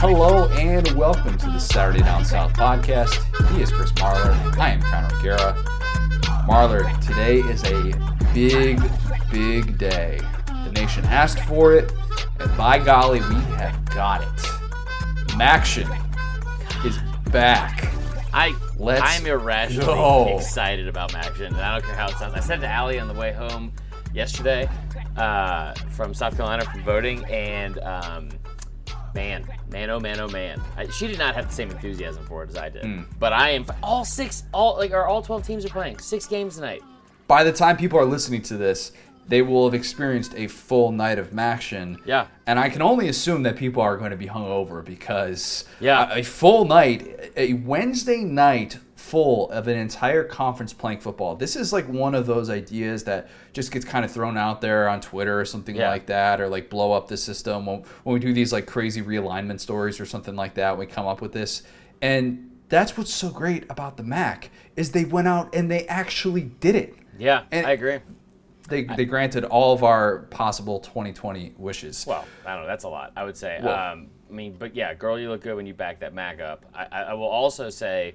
Hello and welcome to the Saturday Down South podcast. He is Chris Marler. I am Connor O'Gara. Marlar, today is a big, big day. The nation asked for it, and by golly, we have got it. Maction is back. I Let's I'm irrationally go. excited about Maction, and I don't care how it sounds. I said to Allie on the way home yesterday uh, from South Carolina from voting, and um, man, man, oh man, oh man, I, she did not have the same enthusiasm for it as I did. Hmm. But I am all six, all like are all twelve teams are playing six games tonight. By the time people are listening to this, they will have experienced a full night of Maction. Yeah. And I can only assume that people are going to be hungover because Yeah. a, a full night, a Wednesday night full of an entire conference playing football. This is like one of those ideas that just gets kind of thrown out there on Twitter or something Yeah. like that, or like blow up the system when, when we do these like crazy realignment stories or something like that. We come up with this, and that's what's so great about the Mac is they went out and they actually did it. Yeah, And- I agree. They, they granted all of our possible 2020 wishes. Well, I don't know. That's a lot. I would say. Um, I mean, but yeah, girl, you look good when you back that Mac up. I, I will also say,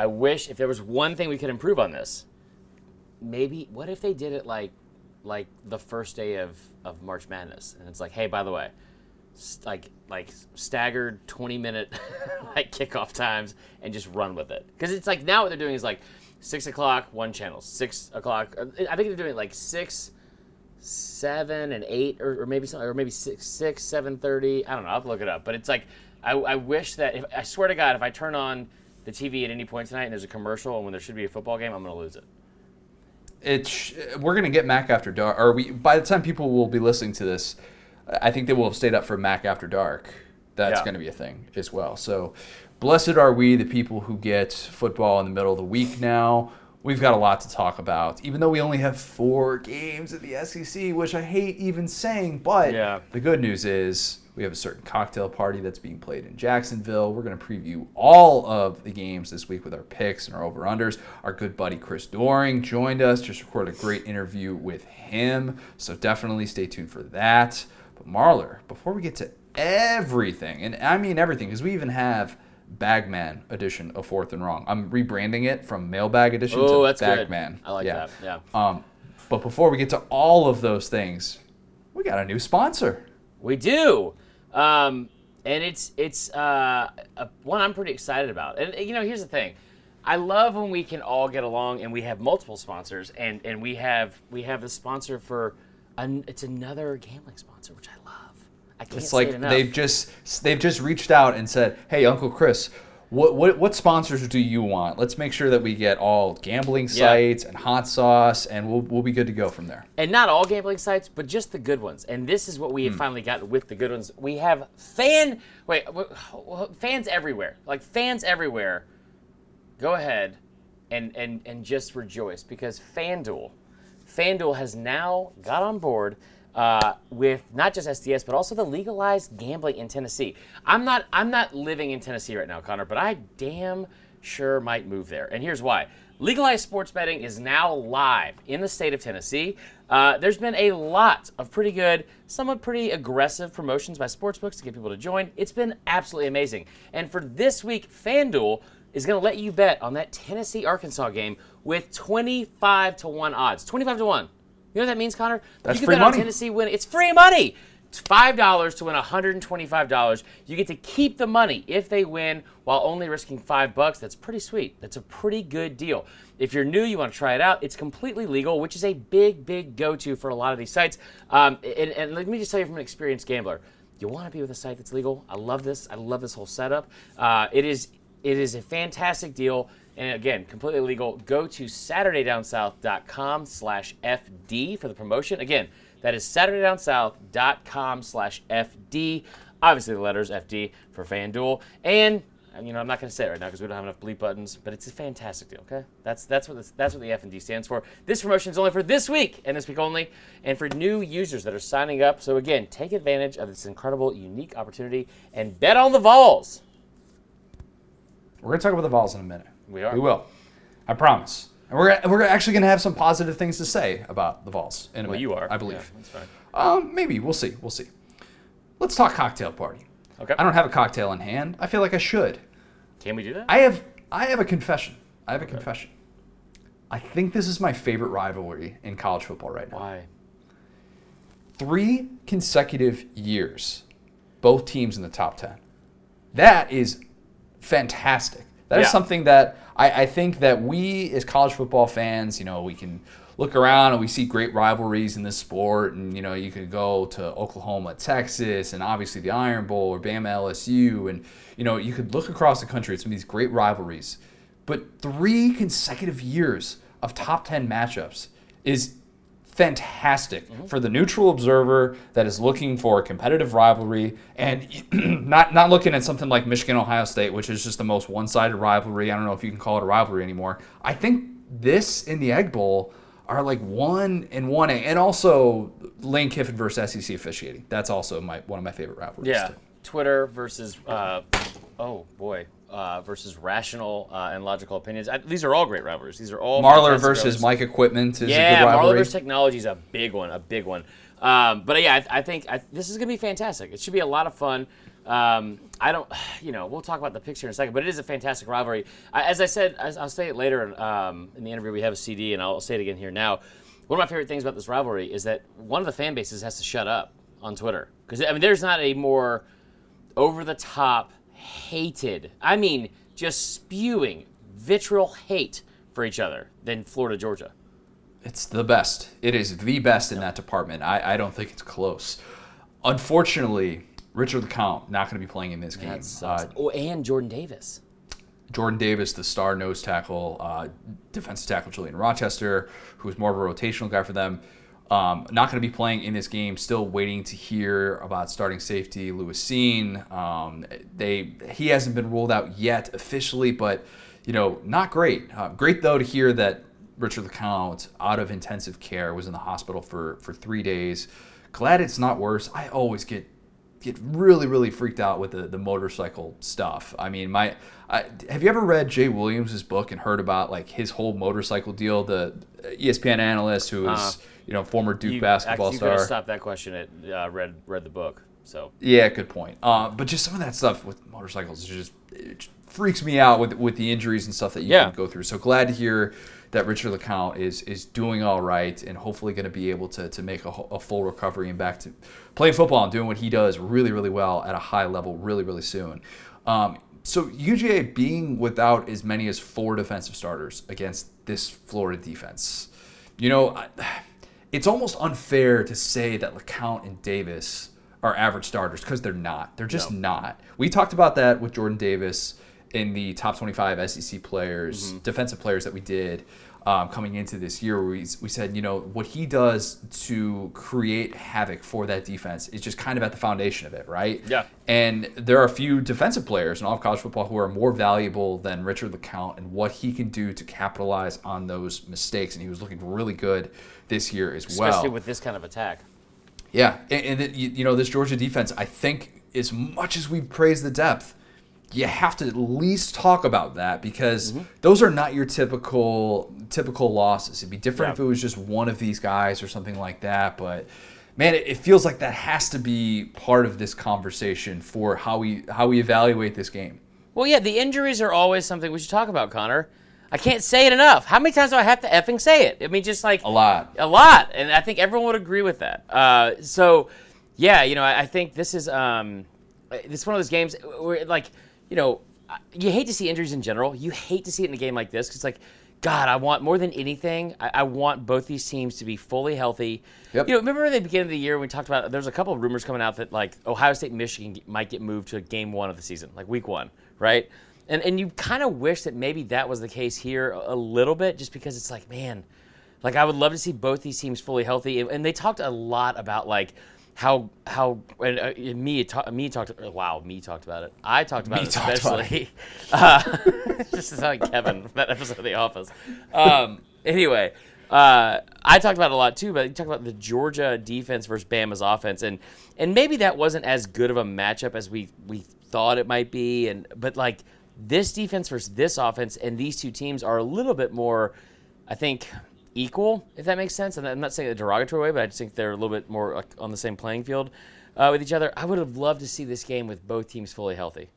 I wish if there was one thing we could improve on this, maybe what if they did it like, like the first day of, of March Madness, and it's like, hey, by the way, s- like like staggered 20 minute like kickoff times and just run with it because it's like now what they're doing is like six o'clock one channel six o'clock uh, i think they're doing like six seven and eight, or, or maybe some, or maybe six, six, seven thirty. I don't know. I'll look it up. But it's like I, I wish that if, I swear to God, if I turn on the TV at any point tonight and there's a commercial and when there should be a football game, I'm gonna lose it. it's we're gonna get Mac after dark, or we by the time people will be listening to this, I think they will have stayed up for Mac after dark. That's Yeah. gonna be a thing as well. So, blessed are we, the people who get football in the middle of the week now. We've got a lot to talk about, even though we only have four games in the SEC, which I hate even saying. But Yeah. the good news is we have a certain cocktail party that's being played in Jacksonville. We're going to preview all of the games this week with our picks and our over unders. Our good buddy Chris Doering joined us, just recorded a great interview with him. So definitely stay tuned for that. But Marler, before we get to everything, and I mean everything, because we even have Bagman edition of Fourth and Wrong. I'm rebranding it from Mailbag edition Oh, to that's good. Bagman. I like that, yeah. Um, but before we get to all of those things, we got a new sponsor. We do, um, and it's it's uh, a, one I'm pretty excited about. And you know, here's the thing. I love when we can all get along and we have multiple sponsors, and, and we have we have a sponsor for an, it's another gambling sponsor, which I love. I can't It's say like it they've just they've just reached out and said, "Hey, Uncle Chris, what what what sponsors do you want? Let's make sure that we get all gambling Yeah. sites and hot sauce, and we'll we'll be good to go from there." and not all gambling sites, but just the good ones. And this is what we Hmm. have finally gotten with the good ones. We have fan wait fans everywhere, like fans everywhere. Go ahead and and and just rejoice because FanDuel, FanDuel has now got on board. Uh, with not just SDS but also the legalized gambling in Tennessee. I'm not I'm not living in Tennessee right now, Connor, but I damn sure might move there. And here's why. Legalized sports betting is now live in the state of Tennessee. Uh, there's been a lot of pretty good, somewhat pretty aggressive promotions by sportsbooks to get people to join. It's been absolutely amazing. And for this week, FanDuel is going to let you bet on that Tennessee Arkansas game with 25 to 1 odds. 25 to 1. You know what that means, Connor? That's you can free bet on. Tennessee win. It's free money. It's five dollars to win $125. You get to keep the money if they win while only risking five bucks. That's pretty sweet. That's a pretty good deal. If you're new, you want to try it out. It's completely legal, which is a big, big go-to for a lot of these sites. Um, and, and let me just tell you from an experienced gambler, you want to be with a site that's legal. I love this. I love this whole setup. Uh, it is it is a fantastic deal. And again, completely legal. Go to SaturdayDownSouth.com slash FD for the promotion. Again, that is SaturdayDownSouth.com slash FD. Obviously, the letters FD for FanDuel. And, and, you know, I'm not going to say it right now because we don't have enough bleep buttons, but it's a fantastic deal, okay? That's that's what this, that's what the F and D stands for. This promotion is only for this week and this week only, and for new users that are signing up. So again, take advantage of this incredible, unique opportunity and bet on the Vols. We're gonna talk about the Vols in a minute. We are. We will. I promise. And we're we're actually gonna have some positive things to say about the Vols in a Well, minute. you are. I believe. Yeah, that's fine. Um, maybe we'll see. We'll see. Let's talk cocktail party. Okay. I don't have a cocktail in hand. I feel like I should. Can we do that? I have I have a confession. I have a confession. I think this is my favorite rivalry in college football right now. Why? Three consecutive years, both teams in the top ten. That is fantastic. That is Yeah. something that I, I think that we as college football fans, you know, we can look around and we see great rivalries in this sport, and you know, you could go to Oklahoma, Texas, and obviously the Iron Bowl or Bama, LSU, and you know, you could look across the country at some of these great rivalries. But three consecutive years of top ten matchups is fantastic for the neutral observer that is looking for a competitive rivalry and not not looking at something like Michigan Ohio State, which is just the most one-sided rivalry. I don't know if you can call it a rivalry anymore. I think this in the Egg Bowl are like one and one A, and also Lane Kiffin versus SEC officiating. That's also my one of my favorite rivalries. Yeah. too. Twitter versus, uh, oh boy, uh, versus rational uh, and logical opinions. I, these are all great rivalries. These are all fantastic versus rivalries. Mike Equipment is Yeah, a good rivalry. versus technology is a big one, a big one. Um, but yeah, I, I think I, this is gonna be fantastic. It should be a lot of fun. Um, I don't, you know, we'll talk about the picture in a second, but it is a fantastic rivalry. I, as I said, I'll say it later um, in the interview. We have a CD, and I'll say it again here now. One of my favorite things about this rivalry is that one of the fan bases has to shut up on Twitter because I mean, there's not a more over the top, hated, I mean, just spewing vitriol hate for each other than Florida Georgia. It's the best. It is the best in that department. I, I don't think it's close. Unfortunately, Richard LeCounte not going to be playing in this game. That sucks. Uh, oh, and Jordan Davis. Jordan Davis, the star nose tackle, uh, defensive tackle Julian Rochester, who's more of a rotational guy for them, um, not going to be playing in this game. Still waiting to hear about starting safety Lewis Cine. Um, they he hasn't been ruled out yet officially, but you know, not great. Uh, great though to hear that Richard LeCounte out of intensive care was in the hospital for for three days. Glad it's not worse. I always get get really really freaked out with the, the motorcycle stuff i mean my I, have you ever read jay williams' book and heard about like his whole motorcycle deal the espn analyst who is Uh, you know former duke You, basketball actually, you star stopped that question at uh, read read the book. So yeah good point uh, but just some of that stuff with motorcycles just it freaks me out with with the injuries and stuff that you Yeah. can go through so glad to hear that Richard LeCounte is is doing all right and hopefully going to be able to to make a, a full recovery and back to playing football and doing what he does really really well at a high level really really soon. Um, so UGA being without as many as four defensive starters against this Florida defense, you know, I, it's almost unfair to say that LeCounte and Davis are average starters because they're not. They're just not. We talked about that with Jordan Davis in the top 25 SEC players, defensive players that we did um, coming into this year. Where we, we said, you know, what he does to create havoc for that defense is just kind of at the foundation of it, right? Yeah. And there are a few defensive players in all of college football who are more valuable than Richard LeCounte and what he can do to capitalize on those mistakes. And he was looking really good this year as well. especially with this kind of attack. Yeah, and, and you, you know this Georgia defense. I think as much as we praise the depth, you have to at least talk about that because Mm-hmm. those are not your typical typical losses. It'd be different Yeah. if it was just one of these guys or something like that. But man, it, it feels like that has to be part of this conversation for how we how we evaluate this game. Well, yeah, the injuries are always something we should talk about, Connor. I can't say it enough. How many times do I have to effing say it? I mean, just like A lot. a lot, and I think everyone would agree with that. Uh, so, yeah, you know, I, I think this is um, this is one of those games where, like, you know, you hate to see injuries in general. You hate to see it in a game like this because, like, God, I want more than anything. I, I want both these teams to be fully healthy. Yep. You know, remember at the beginning of the year we talked about? There's a couple of rumors coming out that like Ohio State, Michigan might get moved to game one of the season, like week one, right? And and you kind of wish that maybe that was the case here a, a little bit, just because it's like, man, like I would love to see both these teams fully healthy. And, they talked a lot about like how how and, uh, me ta- me talked wow me talked about it. I talked about Me it talked about especially. Uh, just like Kevin from that episode of The Office. Um, anyway. Uh, I talked about it a lot too, but you talked about the Georgia defense versus Bama's offense, and and maybe that wasn't as good of a matchup as we we thought it might be, and but like this defense versus this offense, and these two teams are a little bit more, I think, equal, if that makes sense. And I'm not saying it in a derogatory way, but I just think they're a little bit more like, on the same playing field. uh, with each other. I would have loved to see this game with both teams fully healthy.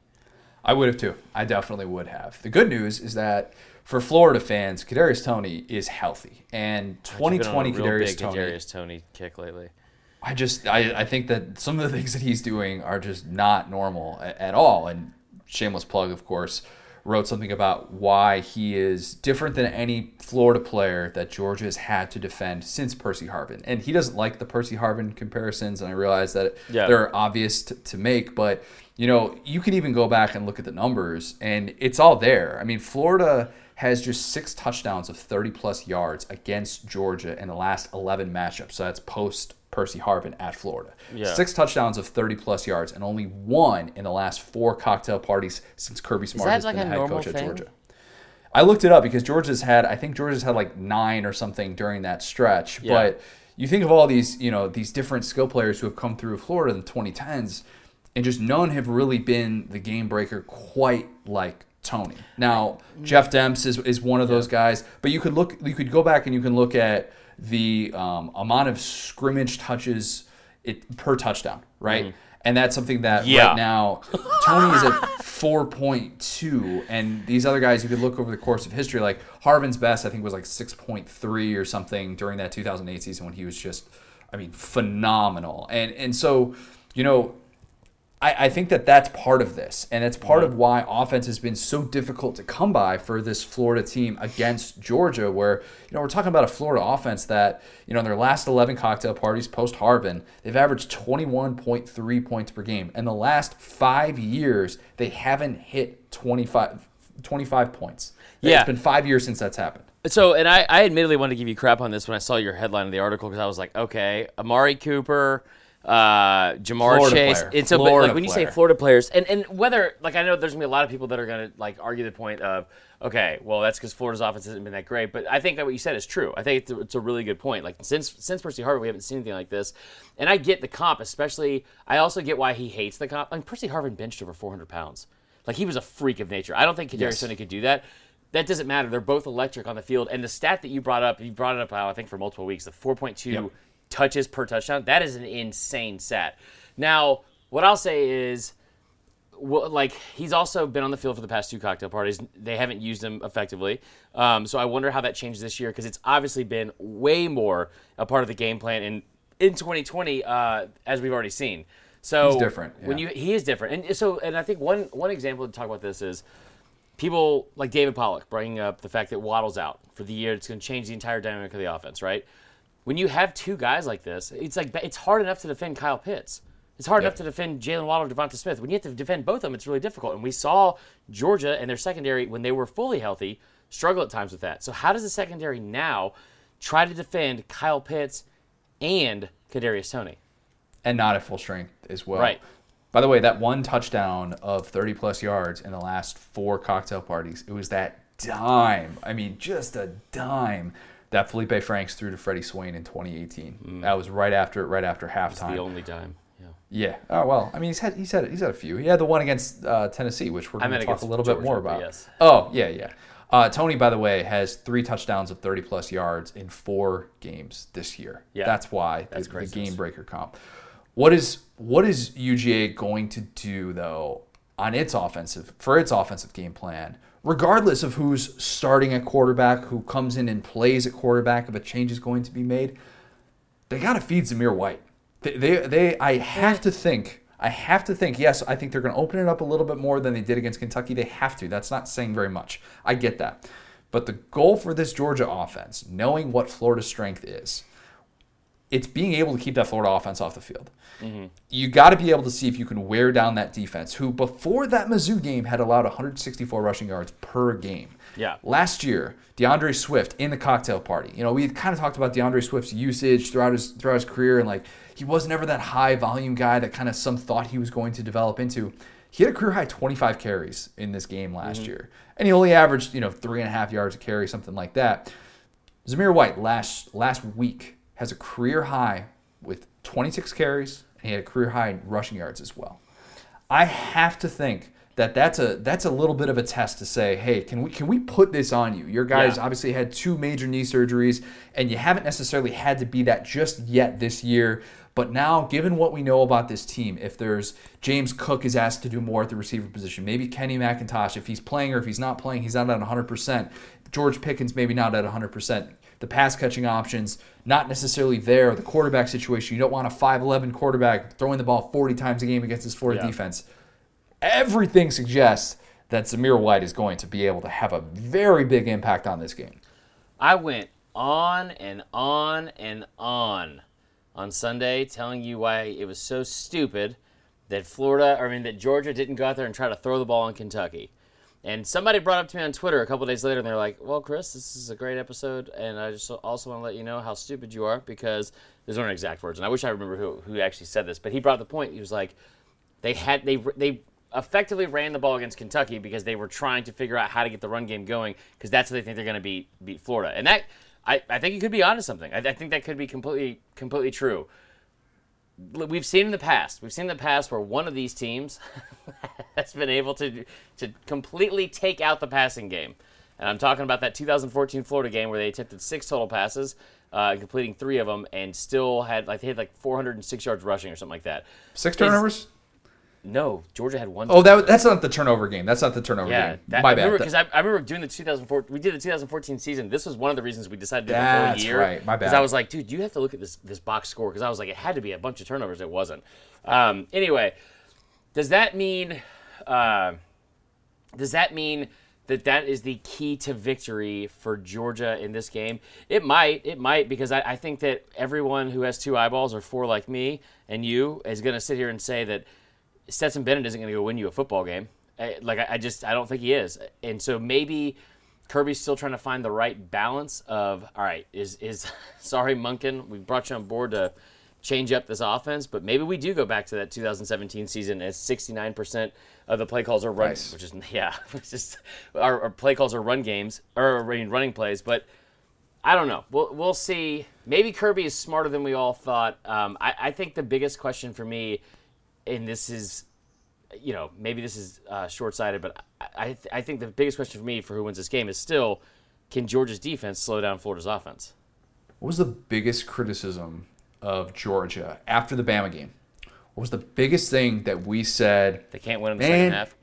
I would have too. I definitely would have. The good news is that for Florida fans, Kadarius Toney is healthy, and He's been on a 2020 real Kadarius big Toney. Kadarius Toney kick lately. I just I, I think that some of the things that he's doing are just not normal at, at all. And shameless plug, of course, wrote something about why he is different than any Florida player that Georgia has had to defend since Percy Harvin. And he doesn't like the Percy Harvin comparisons, and I realize that Yeah. they're obvious to, to make, but you know, you can even go back and look at the numbers, and it's all there. I mean, Florida has just six touchdowns of 30 plus yards against Georgia in the last 11 matchups. So that's post Percy Harvin at Florida. Yeah. Six touchdowns of 30 plus yards, and only one in the last four cocktail parties since Kirby Smart has like been the head coach at? Georgia. I looked it up because Georgia's had, I think Georgia's had like nine or something during that stretch. Yeah. But you think of all these, you know, these different skill players who have come through Florida in the 2010s, and just none have really been the game breaker quite like Toney. Now, Jeff Demps is, is one of those guys, but you could look, you could go back and you can look at the um, amount of scrimmage touches it per touchdown, right? And that's something that Yeah. right now Toney is at 4.2, and these other guys you could look over the course of history, like Harvin's best, I think was like 6.3 or something during that 2008 season when he was just, I mean, phenomenal. And and so, you know, I, I think that that's part of this, and it's part mm-hmm. of why offense has been so difficult to come by for this Florida team against Georgia. Where you know we're talking about a Florida offense that you know in their last 11 cocktail parties post Harvin, they've averaged 21.3 points per game. In the last five years, they haven't hit 25, 25 points. Yeah. it's been five years since that's happened. So, and I, I admittedly wanted to give you crap on this when I saw your headline of the article because I was like, okay, Amari Cooper, uh, Jamar Florida Chase. player. But, Florida like when you say. Florida players, and, and whether like I know there's gonna be a lot of people that are gonna like argue the point of, okay, well that's because Florida's offense hasn't been that great. But I think that what you said is true. I think it's a, it's a really good point. Like since since Percy Harvin, we haven't seen anything like this, and I get the comp, especially. I also get why he hates the comp. I mean, Percy Harvin benched over 400 pounds. Like he was a freak of nature. I don't think Kadarius Yes. Could do that. That doesn't matter. They're both electric on the field. And the stat that you brought up, you brought it up, I think, for multiple weeks, the 4.2 Yep. Touches per touchdown. That is an insane stat. Now, what I'll say is, well, like he's also been on the field for the past two cocktail parties. They haven't used him effectively, um, so I wonder how that changes this year because it's obviously been way more a part of the game plan in in 2020 uh, as we've already seen. So He's different, When you he is different, and so and I think one one example to talk about this is people like David Pollack bringing up the fact that Waddle's out for the year. It's going to change the entire dynamic of the offense, right? When you have two guys like this, it's like it's hard enough to defend Kyle Pitts. It's hard enough to defend Jaylen Waddle or Devonta Smith. When you have to defend both of them, it's really difficult. And we saw Georgia and their secondary, when they were fully healthy, struggle at times with that. So how does the secondary now try to defend Kyle Pitts and Kadarius Toney? and not at full strength as well. Right. By the way, that one touchdown of 30 plus yards in the last four cocktail parties, it was that dime. I mean, just a dime that Feleipe Franks threw to Freddie Swain in 2018. That was right after right after halftime. The only time. Yeah. yeah. Oh well. I mean, he's had he's had he's had a few. He had the one against uh, Tennessee, which we're going to talk a little bit more about. yes. Oh yeah, yeah. Uh, Toney, by the way, has three touchdowns of 30 plus yards in four games this year. Yeah. That's why That's the, the game breaker comp. What is what is UGA going to do though on its offensive for its offensive game plan, regardless of who's starting at quarterback, who comes in and plays at quarterback, if a change is going to be made? They got to feed Zamir White. They, they, they I have to think. I have to think. Yes, I think they're going to open it up a little bit more than they did against Kentucky. They have to. That's not saying very much. I get that. But the goal for this Georgia offense, knowing what Florida's strength is, it's being able to keep that Florida offense off the field. Mm-hmm. You got to be able to see if you can wear down that defense, who before that Mizzou game had allowed 164 rushing yards per game. Yeah. Last year, DeAndre Swift in the cocktail party. You know, we had kind of talked about DeAndre Swift's usage throughout his throughout his career, and like he was never that high volume guy that kind of some thought he was going to develop into. He had a career high 25 carries in this game last mm-hmm. year, and he only averaged you know three and a half yards a carry, something like that. Zamir White last last week has a career high with 26 carries, he had a career high in rushing yards as well. I have to think that that's a that's a little bit of a test to say, hey, can we can we put this on you? Your guys Yeah. obviously had two major knee surgeries, and you haven't necessarily had to be that just yet this year. But now, given what we know about this team, if there's James Cook is asked to do more at the receiver position, maybe Kenny McIntosh, if he's playing or if he's not playing, he's not at 100%. George Pickens, maybe not at 100%. The pass catching options, not necessarily there. The quarterback situation, you don't want a 5'11 quarterback throwing the ball 40 times a game against this Florida Yeah. defense. Everything suggests that Zamir White is going to be able to have a very big impact on this game. I went on and on and on on Sunday telling you why it was so stupid that Florida, or I mean, that Georgia didn't go out there and try to throw the ball on Kentucky. And somebody brought up to me on Twitter a couple days later, and they're like, "Well, Chris, this is a great episode, and I just also want to let you know how stupid you are because these aren't exact words, and I wish I remember who who actually said this, but he brought the point. He was like, they had they they effectively ran the ball against Kentucky because they were trying to figure out how to get the run game going because that's how they think they're going to beat beat Florida, and that I, I think you could be onto something. I, I think that could be completely completely true. We've seen in the past. We've seen in the past where one of these teams has been able to to completely take out the passing game, and I'm talking about that 2014 Florida game where they attempted six total passes, uh, completing three of them, and still had like they had like 406 yards rushing or something like that. Six turnovers? No, Georgia had one. Oh, that that's not the turnover game. That's not the turnover yeah, game. that, My bad. because I, I remember doing the 2004. We did the 2014 season. This was one of the reasons we decided to do the whole year. right. My bad. Because. I was like, dude, you have to look at this this box score because I was like, it had to be a bunch of turnovers. It wasn't. Um, anyway, does that mean? Uh, does that mean that that is the key to victory for Georgia in this game? It might. It might because I, I think that everyone who has two eyeballs or four like me and you is going to sit here and say that Stetson Bennett isn't going to go win you a football game. I- Like I, I just I don't think he is, and so maybe Kirby's still trying to find the right balance of all right is is sorry Monken we brought you on board to change up this offense, but maybe we do go back to that 2017 season as 69% of the play calls are run, Nice. which is yeah, just our, our play calls are run games or I mean, running plays, but. I don't know. We'll, we'll see. Maybe Kirby is smarter than we all thought. Um, I, I think the biggest question for me, and this is, you know, maybe this is uh, short sighted, but I, I, th- I think the biggest question for me for who wins this game is still can Georgia's defense slow down Florida's offense? What was the biggest criticism of Georgia after the Bama game? What was the biggest thing that we said? They can't win in the second half.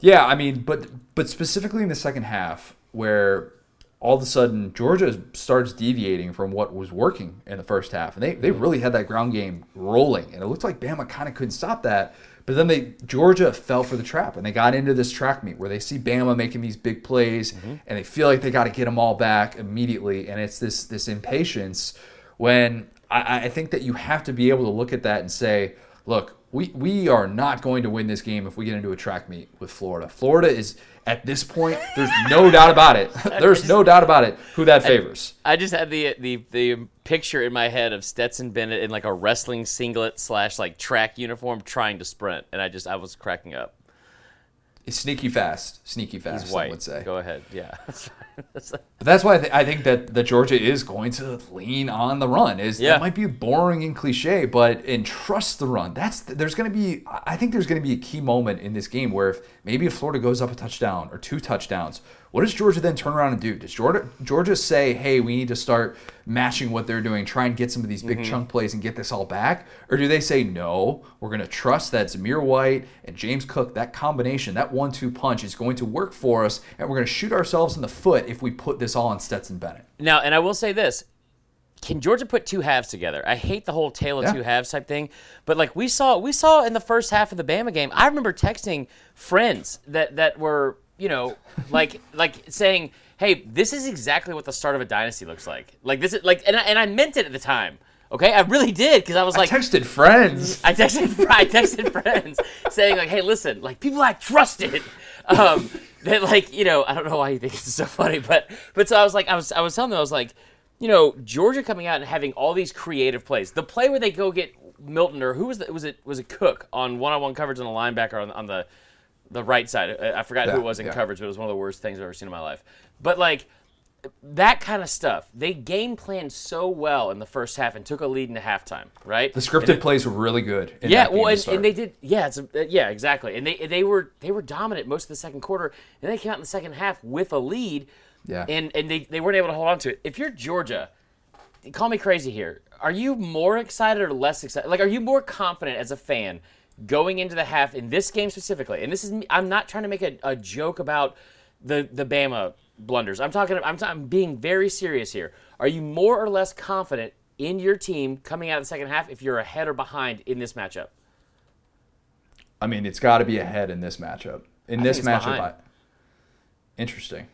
Yeah, I mean, but but specifically in the second half, where all of a sudden Georgia starts deviating from what was working in the first half, and they, they mm-hmm. really had that ground game rolling, and it looked like Bama kind of couldn't stop that. But then they Georgia fell for the trap, and they got into this track meet where they see Bama making these big plays, mm-hmm. and they feel like they got to get them all back immediately, and it's this this impatience when I, I think that you have to be able to look at that and say, look, we, we are not going to win this game if we get into a track meet with Florida. Florida is at this point, there's no doubt about it. There's no doubt about it who that favors. I just had the the the picture in my head of Stetson Bennett in like a wrestling singlet slash like track uniform trying to sprint, and I just I was cracking up. It's sneaky fast, sneaky fast. He's white. would say. Go ahead. Yeah. But that's why I, th- I think that, that Georgia is going to lean on the run. Is Yeah. that might be boring and cliche, but and trust the run. That's there's going to be. I think there's going to be a key moment in this game where if maybe if Florida goes up a touchdown or two touchdowns, what does Georgia then turn around and do? Does Georgia Georgia say, hey, we need to start matching what they're doing, try and get some of these big mm-hmm. chunk plays and get this all back, or do they say no? We're going to trust that Zamir White and James Cook, that combination, that one-two punch is going to work for us, and we're going to shoot ourselves in the foot if we put this all on Stetson Bennett. Now, and I will say this: Can Georgia put two halves together? I hate the whole tale of Yeah. two halves type thing, but like we saw, we saw in the first half of the Bama game. I remember texting friends that that were, you know, like like saying, "Hey, this is exactly what the start of a dynasty looks like." Like this is like, and I, and I meant it at the time. Okay, I really did because I was like, I texted friends. I texted I texted friends saying like, "Hey, listen, like people I trusted, um, that like you know I don't know why you think it's so funny, but but so I was like I was I was telling them I was like, you know Georgia coming out and having all these creative plays. The play where they go get Milton or who was the, was it was it Cook on one on one coverage on the linebacker on, on the the right side. I, forgot who it was in yeah. coverage, but it was one of the worst things I've ever seen in my life. But like that kind of stuff, they game planned so well in the first half and took a lead into halftime, right? The scripted plays were really good. In Yeah, well, and, and they did. Yeah, it's a, yeah, exactly. And they they were they were dominant most of the second quarter, and they came out in the second half with a lead. Yeah. and and they, they weren't able to hold on to it. If you're Georgia, call me crazy here. are you more excited or less excited? Like, are you more confident as a fan going into the half in this game specifically? And this is, me- I'm not trying to make a, a joke about the the Bama blunders. I'm talking. I'm, I'm being very serious here. Are you more or less confident in your team coming out of the second half if you're ahead or behind in this matchup? I mean, it's got to be ahead in this matchup. In I this matchup. I, interesting.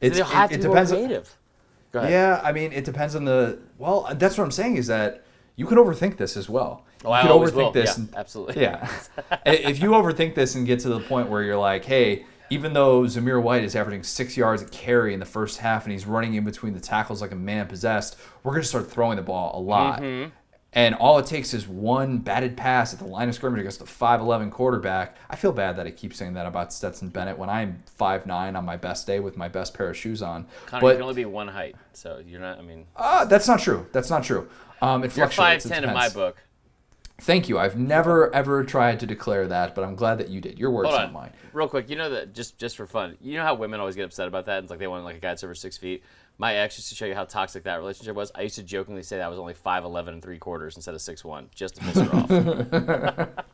It's, have it, to it be depends. on-. Yeah, I mean, it depends on the. Well, that's what I'm saying is that you can overthink this as well. Oh, you I could overthink will. this. Yeah, and- absolutely. Yeah. if you overthink this and get to the point where you're like, hey, even though Zamir White is averaging six yards a carry in the first half and he's running in between the tackles like a man possessed, we're going to start throwing the ball a lot. Mm-hmm. And all it takes is one batted pass at the line of scrimmage against a 5'11 quarterback. I feel bad that I keep saying that about Stetson Bennett when I'm 5'9 on my best day with my best pair of shoes on. Connor, but you can only be one height, so you're not. I mean, uh, that's not true. That's not true. Um, it you're five fluctuates. It ten in my book. Thank you. I've never ever tried to declare that, but I'm glad that you did. Your words, not mine. real quick. You know that just just for fun. You know how women always get upset about that? It's like they want like a guy that's over six feet. My ex used to show you how toxic that relationship was. I used to jokingly say that I was only five eleven and three quarters instead of six one, just to piss her off.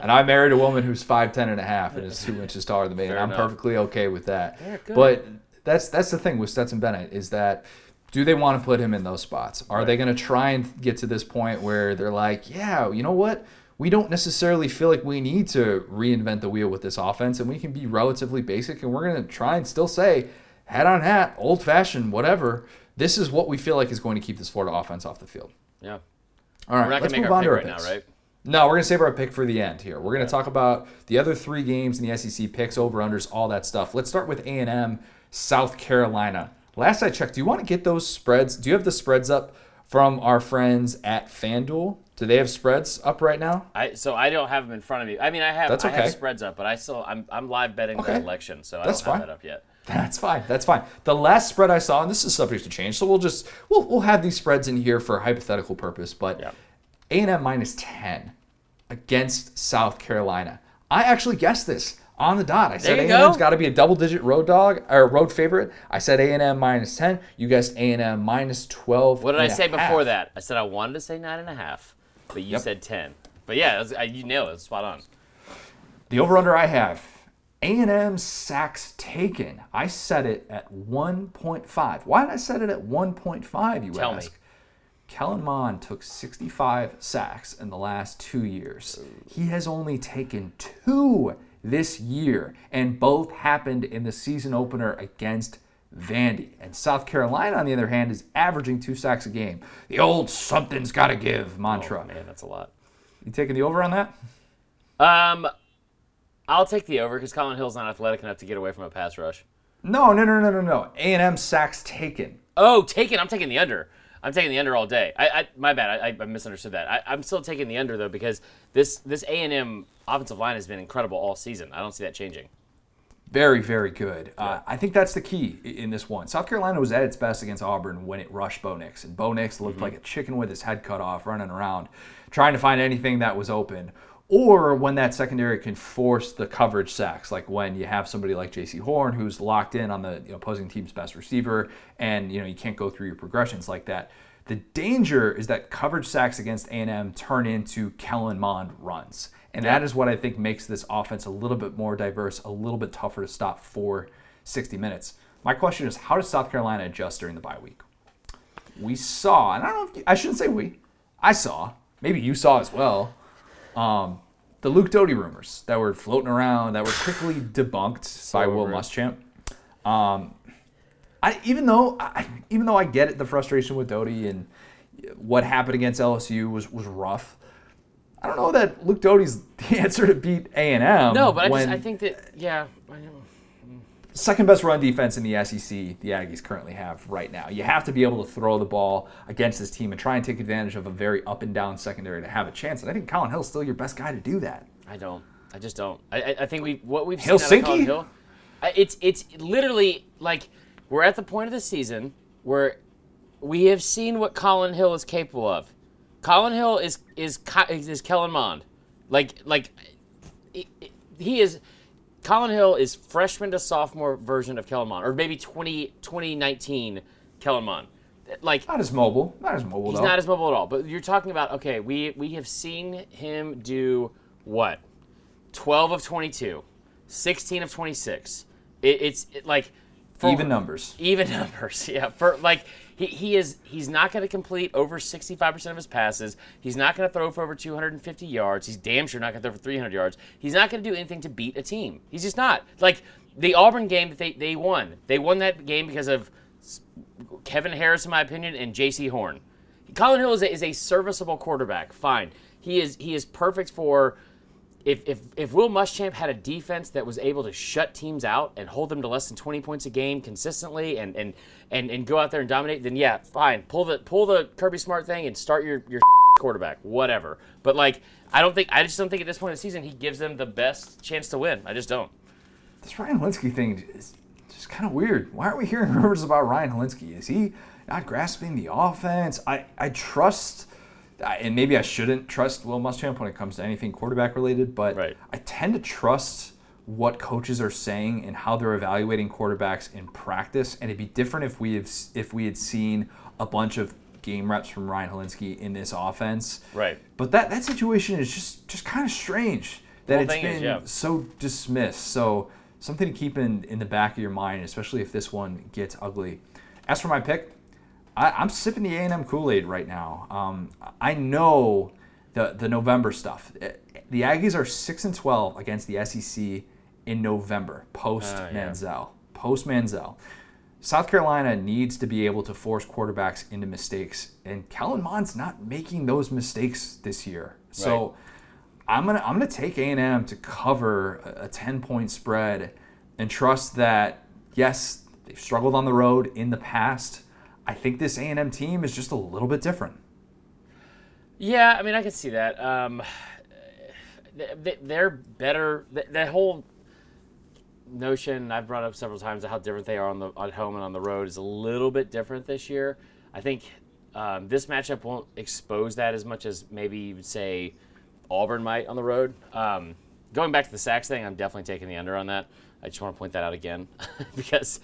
And I married a woman who's 5'10 and a half and is two inches taller than me, and Fair I'm enough. perfectly okay with that. Yeah, good. But that's that's the thing with Stetson Bennett is that do they want to put him in those spots? Are they going to try and get to this point where they're like, yeah, you know what? We don't necessarily feel like we need to reinvent the wheel with this offense, and we can be relatively basic, and we're going to try and still say, hat on hat, old fashioned, whatever. This is what we feel like is going to keep this Florida offense off the field. yeah, All right, we're not let's move our on pick to our right now, right? No, we're gonna save our pick for the end here. We're gonna talk about the other three games in the SEC picks, over unders, all that stuff. Let's start with A and M, South Carolina. Last I checked, do you want to get those spreads? Do you have the spreads up from our friends at FanDuel? Do they have spreads up right now? I so I don't have them in front of me. I mean, I have That's okay. I have spreads up, but I still I'm I'm live betting Okay. the election, so I That's don't have fine. that up yet. That's fine. That's fine. The last spread I saw, and this is subject to change, so we'll just we'll we'll have these spreads in here for hypothetical purpose. But Yeah. A and M minus ten against South Carolina. I actually guessed this on the dot. I said A you and M's go. got to be a double-digit road dog or road favorite. I said A and M minus ten. You guessed A and M minus twelve. What did I say before that? I said I wanted to say nine and a half, but you Yep. said ten. But yeah, that's, I, you nailed it. It's spot on. The over/under I have. A&M sacks taken. I set it at 1.5. Why did I set it at 1.5, you Tell me. ask? Kellen Mond took 65 sacks in the last two years. He has only taken two this year, and both happened in the season opener against Vandy. And South Carolina, on the other hand, is averaging two sacks a game. The old something's got to give mantra. Oh, man, that's a lot. You taking the over on that? Um, I'll take the over because Collin Hill's not athletic enough to get away from a pass rush. No, no, no, no, no, no. A&M sacks taken. Oh, taken. I'm taking the under. I'm taking the under all day. I, I my bad. I, I misunderstood that. I, I'm still taking the under though because this this A and M offensive line has been incredible all season. I don't see that changing. Very, very good. Uh, I think that's the key in this one. South Carolina was at its best against Auburn when it rushed Bo Nix, and Bo Nix looked like a chicken with his head cut off, running around, trying to find anything that was open. Or when that secondary can force the coverage sacks, like when you have somebody like Jaycee Horn who's locked in on the you know, opposing team's best receiver, and you know you can't go through your progressions like that. The danger is that coverage sacks against A&M turn into Kellen Mond runs. And that is what I think makes this offense a little bit more diverse, a little bit tougher to stop for 60 minutes. My question is, how does South Carolina adjust during the bye week? We saw, and I don't know if you, I shouldn't say we, I saw, maybe you saw as well, um, the Luke Doty rumors that were floating around that were quickly debunked by Will. Muschamp. Um, I, even though I, even though I get it, the frustration with Doty and what happened against LSU was was rough. I don't know that Luke Doty's the answer to beat A and M. No, but I just I think that yeah. Second best run defense in the SEC, the Aggies currently have right now. You have to be able to throw the ball against this team and try and take advantage of a very up and down secondary to have a chance. And I think Collin Hill's still your best guy to do that. I don't. I just don't. I, I, think we what we've seen out of Collin Hill. It's it's literally like we're at the point of the season where we have seen what Collin Hill is capable of. Collin Hill is is is Kellen Mond, like like he is. Collin Hill is freshman to sophomore version of Kellen Mond, or maybe 20, 2019 Kellen Mond. like Not as mobile. Not as mobile he's though. not as mobile at all. But you're talking about okay, we we have seen him do what, 12 of 22, 16 of 26. It, it's it, like for, Even numbers. even numbers. Yeah, for like he, is he's not going to complete over 65% of his passes. He's not going to throw for over 250 yards. He's damn sure not going to throw for 300 yards. He's not going to do anything to beat a team. He's just not. Like the Auburn game that they they won. They won that game because of Kevin Harris, in my opinion, and Jaycee Horn. Collin Hill is a, is a serviceable quarterback. Fine, he is he is perfect for. If, if, if Will Muschamp had a defense that was able to shut teams out and hold them to less than 20 points a game consistently and, and, and, and go out there and dominate, then yeah, fine. Pull the pull the Kirby Smart thing and start your, your quarterback, whatever. But like I don't think I just don't think at this point in the season he gives them the best chance to win. I just don't. This Ryan Hilinski thing is just kind of weird. Why aren't we hearing rumors about Ryan Hilinski? Is he not grasping the offense? I, I trust, and maybe I shouldn't trust Will Muschamp when it comes to anything quarterback related, but Right. I tend to trust what coaches are saying and how they're evaluating quarterbacks in practice. And it'd be different if we have if we had seen a bunch of game reps from Ryan Hilinski in this offense. Right. But that that situation is just just kind of strange that it's thing is, been yeah. so dismissed. So something to keep in in the back of your mind, especially if this one gets ugly. As for my pick, I, I'm sipping the A&M Kool-Aid right now. Um, I know the the November stuff. Eh, The Aggies are six and twelve against the SEC in November, post Ah, yeah. Manziel, post Manziel. South Carolina needs to be able to force quarterbacks into mistakes, and Kellen Mond's not making those mistakes this year. So Right. I'm gonna I'm gonna take A and M to cover a- a ten point spread, and trust that yes they've struggled on the road in the past. I think this A and M team is just a little bit different. Yeah, I mean, I can see that. Um, th- th- they're better. th- That whole notion I've brought up several times of how different they are on the at home and on the road is a little bit different this year. I think um, this matchup won't expose that as much as maybe you would say Auburn might on the road. Um, going back to the sacks thing, I'm definitely taking the under on that. I just want to point that out again because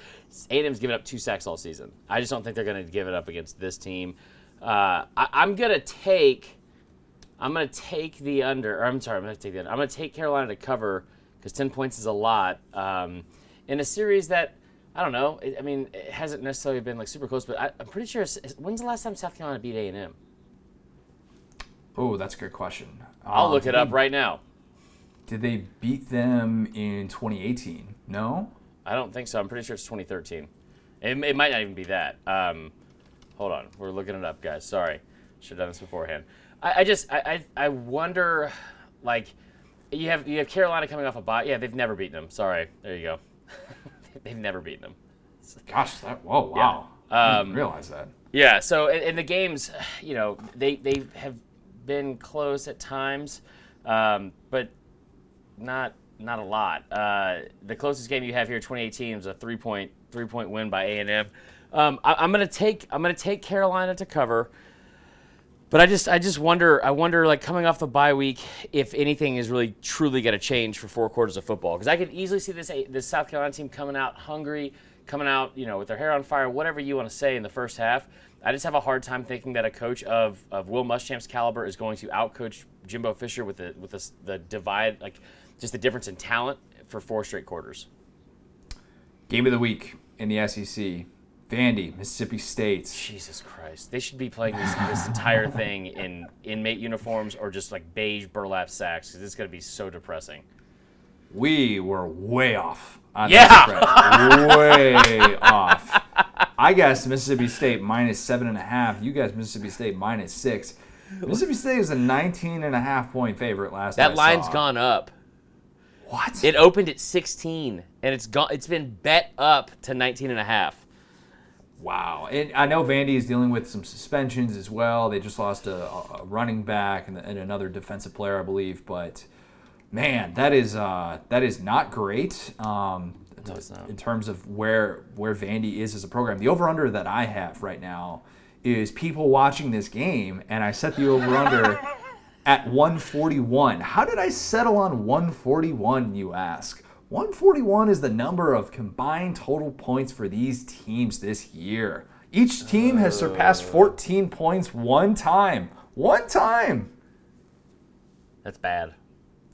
A&M's given up two sacks all season. I just don't think they're going to give it up against this team. Uh, I, I'm going to take. I'm going to take the under. Or I'm sorry, I'm going to take the under. I'm going to take Carolina to cover because 10 points is a lot um, in a series that I don't know. It, I mean, it hasn't necessarily been like super close, but I, I'm pretty sure. When's the last time South Carolina beat A&M? Oh, that's a good question. I'll Um, look it up right now. Did they beat them in 2018? No. I don't think so. I'm pretty sure it's 2013. It, it might not even be that. Um, hold on, we're looking it up, guys. Sorry, should have done this beforehand. I, I just I, I I wonder, like, you have you have Carolina coming off a bye. Yeah, they've never beaten them. Sorry, there you go. they've never beaten them. Gosh, that whoa wow. I didn't Um, realize that. Yeah. So in, in the games, you know, they they have been close at times, um, but not not a lot. Uh, the closest game you have here, 2018, was a three point three point win by A and M. Um, I, I'm gonna take I'm gonna take Carolina to cover. But I just I just wonder I wonder like coming off the bye week if anything is really truly going to change for four quarters of football because I could easily see this this South Carolina team coming out hungry, coming out you know with their hair on fire, whatever you want to say in the first half. I just have a hard time thinking that a coach of, of Will Muschamp's caliber is going to outcoach Jimbo Fisher with the with the, the divide like just the difference in talent for four straight quarters. Game of the week in the SEC. Vandy, Mississippi State. Jesus Christ, they should be playing this, this entire thing in inmate uniforms or just like beige burlap sacks because it's going to be so depressing. We were way off. On Yeah. that spread. way off. I guess Mississippi State minus seven and a half. You guys Mississippi State minus six. Mississippi State is a 19 and a half point favorite last That line's saw. gone up. What? It opened at 16 and it's gone it's been bet up to 19 and a half. Wow. And I know Vandy is dealing with some suspensions as well. They just lost a, a running back and, and another defensive player, I believe. But man, that is uh, that is not great. Um, No, not. in terms of where where Vandy is as a program. The over under that I have right now is people watching this game, and I set the over under at 141. How did I settle on 141? You ask. 141 is the number of combined total points for these teams this year. Each team has surpassed 14 points one time. One time. That's bad.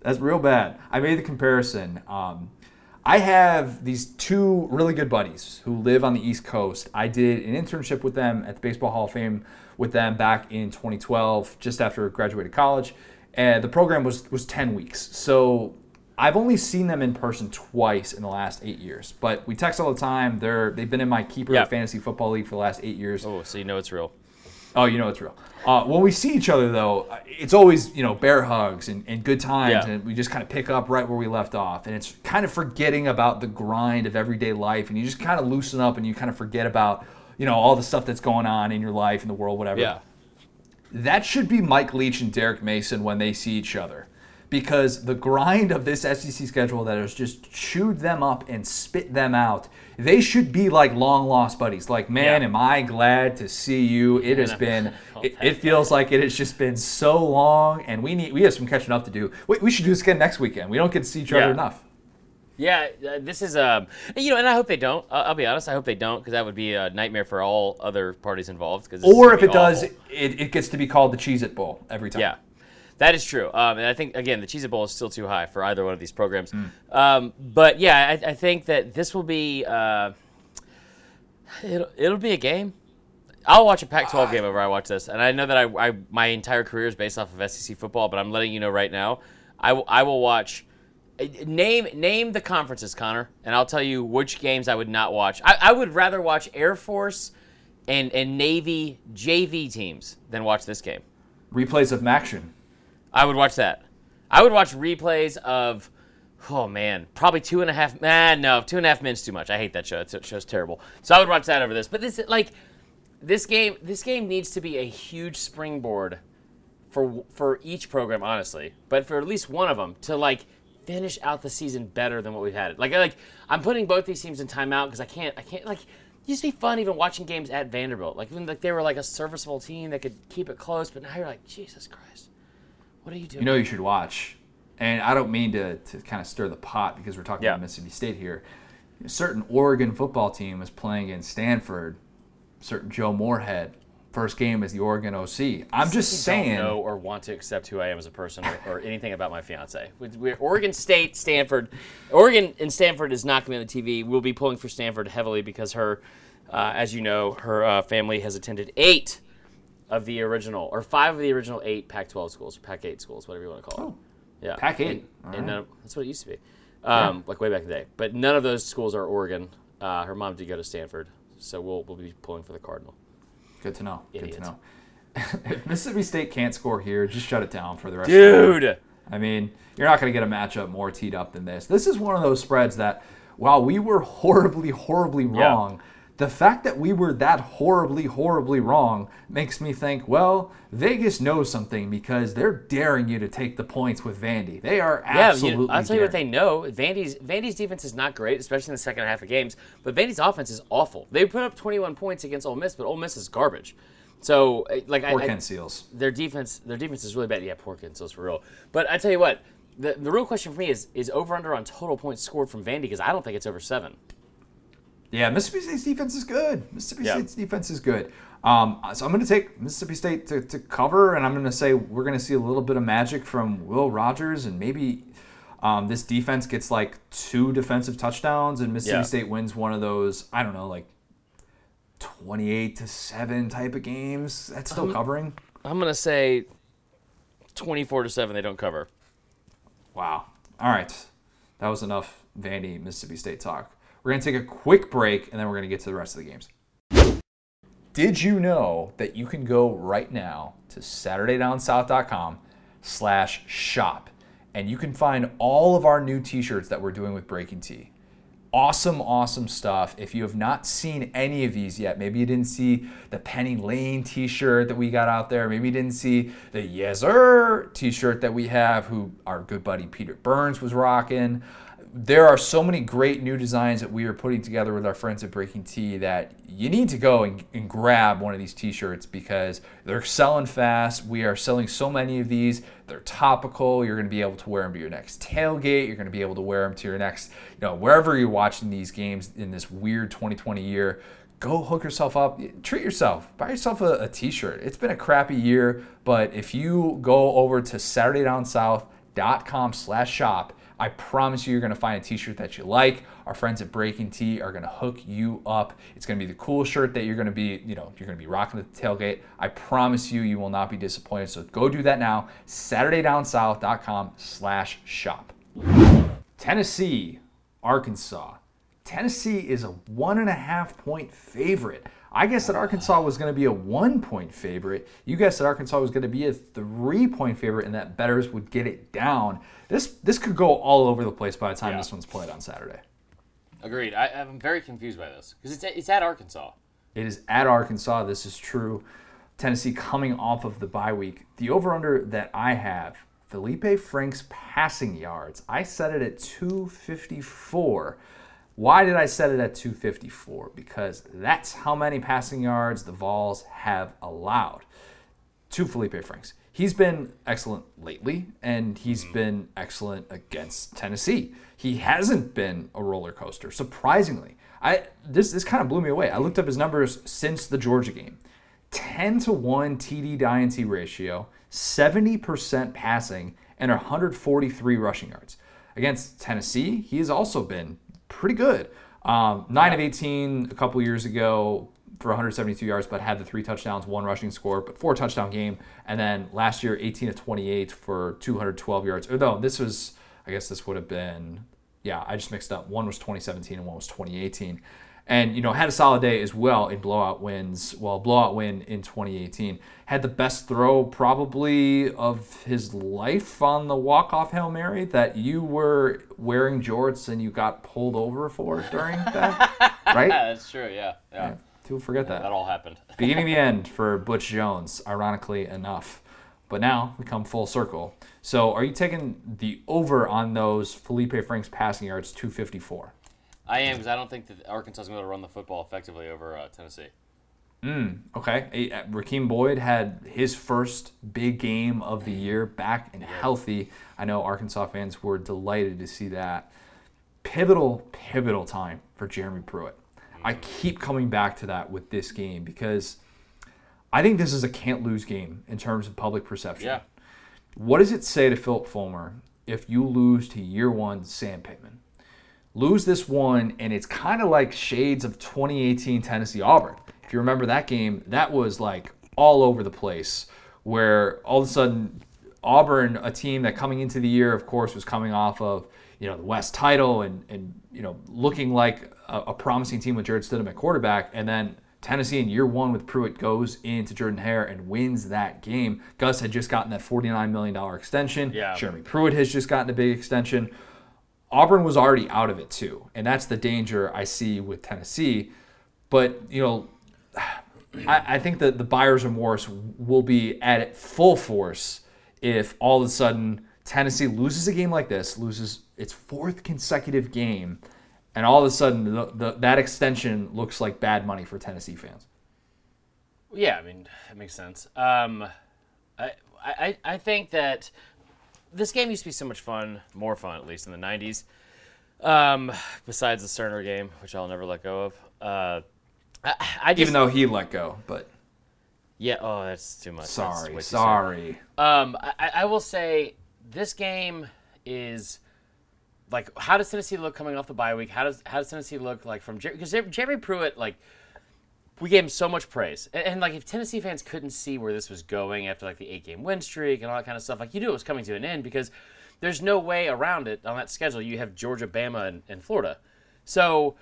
That's real bad. I made the comparison. Um, I have these two really good buddies who live on the East Coast. I did an internship with them at the Baseball Hall of Fame with them back in 2012, just after I graduated college. And the program was was 10 weeks. So I've only seen them in person twice in the last eight years. But we text all the time. They're they've been in my keeper Yeah. fantasy football league for the last eight years. Oh, so you know it's real. Oh, you know it's real. Uh, when we see each other, though, it's always you know bear hugs and, and good times, Yeah. and we just kind of pick up right where we left off, and it's kind of forgetting about the grind of everyday life, and you just kind of loosen up, and you kind of forget about you know all the stuff that's going on in your life, in the world, whatever. Yeah. That should be Mike Leach and Derek Mason when they see each other. Because the grind of this SEC schedule that has just chewed them up and spit them out, they should be like long lost buddies. Like, man, Yeah. am I glad to see you. It has been, it, it feels like it has just been so long, and we need we have some catching up to do. We, we should do this again next weekend. We don't get to see each Yeah. other enough. Yeah, uh, this is um, you know, and I hope they don't. Uh, I'll be honest, I hope they don't because that would be a nightmare for all other parties involved. Because Or if it does, it, it gets to be called the Cheez It Bowl every time. Yeah, that is true. Um, and I think again, the Cheez It Bowl is still too high for either one of these programs. Hmm. Um, but yeah, I, I think that this will be uh, it'll it'll be a game. I'll watch a Pac-12 game over I watch this, and I know that I, I my entire career is based off of SEC football, but I'm letting you know right now, I will I will watch. uh, Name name the conferences, Connor, and I'll tell you which games I would not watch. I, I would rather watch Air Force and and Navy JV teams than watch this game. Replays of Maction. I would watch that. I would watch replays of, oh man, probably two and a half. Nah, no, two and a half minutes too much. I hate that show. It's, that show's terrible. So I would watch that over this. But this, like, this game, this game needs to be a huge springboard for for each program, honestly. But for at least one of them to like finish out the season better than what we've had. Like, like I'm putting both these teams in timeout because I can't, I can't like. It used to be fun even watching games at Vanderbilt. Like when like they were like a serviceable team that could keep it close, but now you're like, Jesus Christ, what are you doing? You know you should watch, and I don't mean to, to kind of stir the pot because we're talking Yeah. about Mississippi State here. A certain Oregon football team is playing in Stanford. Certain Joe Moorhead, first game as the Oregon OC. I'm just You saying. Don't know or want to accept who I am as a person or, or anything about my fiance. We- We're Oregon State, Stanford. Oregon and Stanford is not going to be on the TV. We'll be pulling for Stanford heavily because her, uh, as you know, her uh, family has attended eight of the original, or five of the original eight Pac-12 schools, Pac-8 schools, whatever you want to call it. Yeah, Pac-8. And, and right. none- that's what it used to be, um, like way back in the day. But none of those schools are Oregon. Uh, her mom did go to Stanford, so we'll we'll be pulling for the Cardinal. Good to know. Good to know. if Mississippi State can't score here, just shut it down for the rest of the year. Dude. I mean, you're not going to get a matchup more teed up than this. This is one of those spreads that, while we were horribly, horribly Yeah. The fact that we were that horribly, horribly wrong makes me think, well, Vegas knows something because they're daring you to take the points with Vandy. They are Yeah, absolutely. you, I'll tell you what they know. Vandy's Vandy's defense is not great, especially in the second half of games. But Vandy's offense is awful. They put up 21 points against Ole Miss, but Ole Miss is garbage. So, uh, like, I, Poor I- Ken Seals. their defense, their defense is really bad. Yeah, poor Ken Seals for real. But I tell you what, the, the real question for me is is over under on total points scored from Vandy because I don't think it's over seven. Yeah, Mississippi State's defense is good. Mississippi Yeah. State's defense is good. Um, so I'm going to take Mississippi State to, to cover, and I'm going to say we're going to see a little bit of magic from Will Rogers, and maybe um, this defense gets like two defensive touchdowns, and Mississippi Yeah. State wins one of those. I don't know, like 28 to seven type of games. That's still covering. I'm gonna say 24 to seven. They don't cover. Wow. All right. That was enough Vandy Mississippi State talk. We're going to take a quick break and then we're going to get to the rest of the games. Did you know that you can go right now to SaturdayDownSouth.com slash shop and you can find all of our new t-shirts that we're doing with BreakingT. Awesome, awesome stuff. If you have not seen any of these yet, maybe you didn't see the Penny Lane t-shirt that we got out there. Maybe you didn't see the Yezer t-shirt that we have, who our good buddy Peter Burns was rocking. There are so many great new designs that we are putting together with our friends at BreakingT that you need to go and, and grab one of these t-shirts because they're selling fast. We are selling so many of these. They're topical. You're going to be able to wear them to your next tailgate. You're going to be able to wear them to your next, you know, wherever you're watching these games in this weird 2020 year. go hook yourself up. Treat yourself. Buy yourself a a t-shirt. It's been a crappy year, but if you go over to SaturdayDownSouth.com slash shop, I promise you, you're gonna find a t-shirt that you like. Our friends at BreakingT are gonna hook you up. It's gonna be the cool shirt that you're gonna be, you know, you're gonna be rocking at the tailgate. I promise you, you will not be disappointed. So go do that now. SaturdayDownSouth.com slash shop. Tennessee, Arkansas. Tennessee is a one and a half point favorite. I guess that Arkansas was going to be a one point favorite. You guessed that Arkansas was going to be a three point favorite and that betters would get it down. This this could go all over the place by the time Yeah. this one's played on Saturday. Agreed. I, I'm very confused by this because it's, it's at Arkansas. It is at Arkansas. This is true. Tennessee coming off of the bye week. The over under that I have, Feleipe Franks passing yards, I set it at 254. Why did I set it at 254? Because that's how many passing yards the Vols have allowed to Feleipe Franks. He's been excellent lately, and he's been excellent against Tennessee. He hasn't been a roller coaster, surprisingly. I this this kind of blew me away. I looked up his numbers since the Georgia game. 10 to 1 TD to INT ratio, 70% passing, and 143 rushing yards. Against Tennessee, he has also been pretty good. Um, 9 of 18 a couple years ago for 172 yards, but had the three touchdowns, one rushing score, but four touchdown game. And then last year, 18 of 28 for 212 yards. Or no, this was, I guess this would have been, yeah, I just mixed up. One was 2017 and one was 2018 and you know had a solid day as well in blowout wins. Well, blowout win in 2018 had the best throw probably of his life on the walk off hail mary that you were wearing jorts and you got pulled over for during that, right? Yeah, That's true. Yeah. Yeah. People forget That that. all happened. Beginning the end for Butch Jones, ironically enough. But now we come full circle. So are you taking the over on those Feleipe Franks passing yards 254? I am because I don't think that Arkansas is going to run the football effectively over uh, Tennessee. Okay. A- uh, Rakeem Boyd had his first big game of the year back and healthy. I know Arkansas fans were delighted to see that. Pivotal, pivotal time for Jeremy Pruitt. I keep coming back to that with this game because I think this is a can't lose game in terms of public perception. Yeah. What does it say to Phillip Fulmer if you lose to year one Sam Pittman? Lose this one, and it's kind of like shades of 2018 Tennessee Auburn. If you remember that game, that was like all over the place, where all of a sudden Auburn, a team that coming into the year, of course, was coming off of you know the West title and and you know looking like a, a promising team with Jarrett Stidham at quarterback, and then Tennessee in year one with Pruitt goes into Jordan Hare and wins that game. Gus had just gotten that $49 million extension. Yeah. Jeremy Pruitt has just gotten a big extension. Auburn was already out of it too, and that's the danger I see with Tennessee. But you know, I, I think that the buyer's remorse will be at full force if all of a sudden Tennessee loses a game like this, loses its fourth consecutive game, and all of a sudden the, the, that extension looks like bad money for Tennessee fans. Yeah, I mean it makes sense. Um, I, I I think that this game used to be so much fun, more fun at least in the '90s. Um, besides the Stoerner game, which I'll never let go of. Uh, I, I just, Even though he let go, but yeah, oh, that's too much. Sorry, too soon. sorry. Um, I, I will say this game is like how does Tennessee look coming off the bye week? How does how does Tennessee look like from because Jeremy Pruitt like we gave him so much praise and, and, like if Tennessee fans couldn't see where this was going after like the eight game win streak and all that kind of stuff like you knew it was coming to an end because there's no way around it on that schedule. You have Georgia, Bama, and, and Florida, so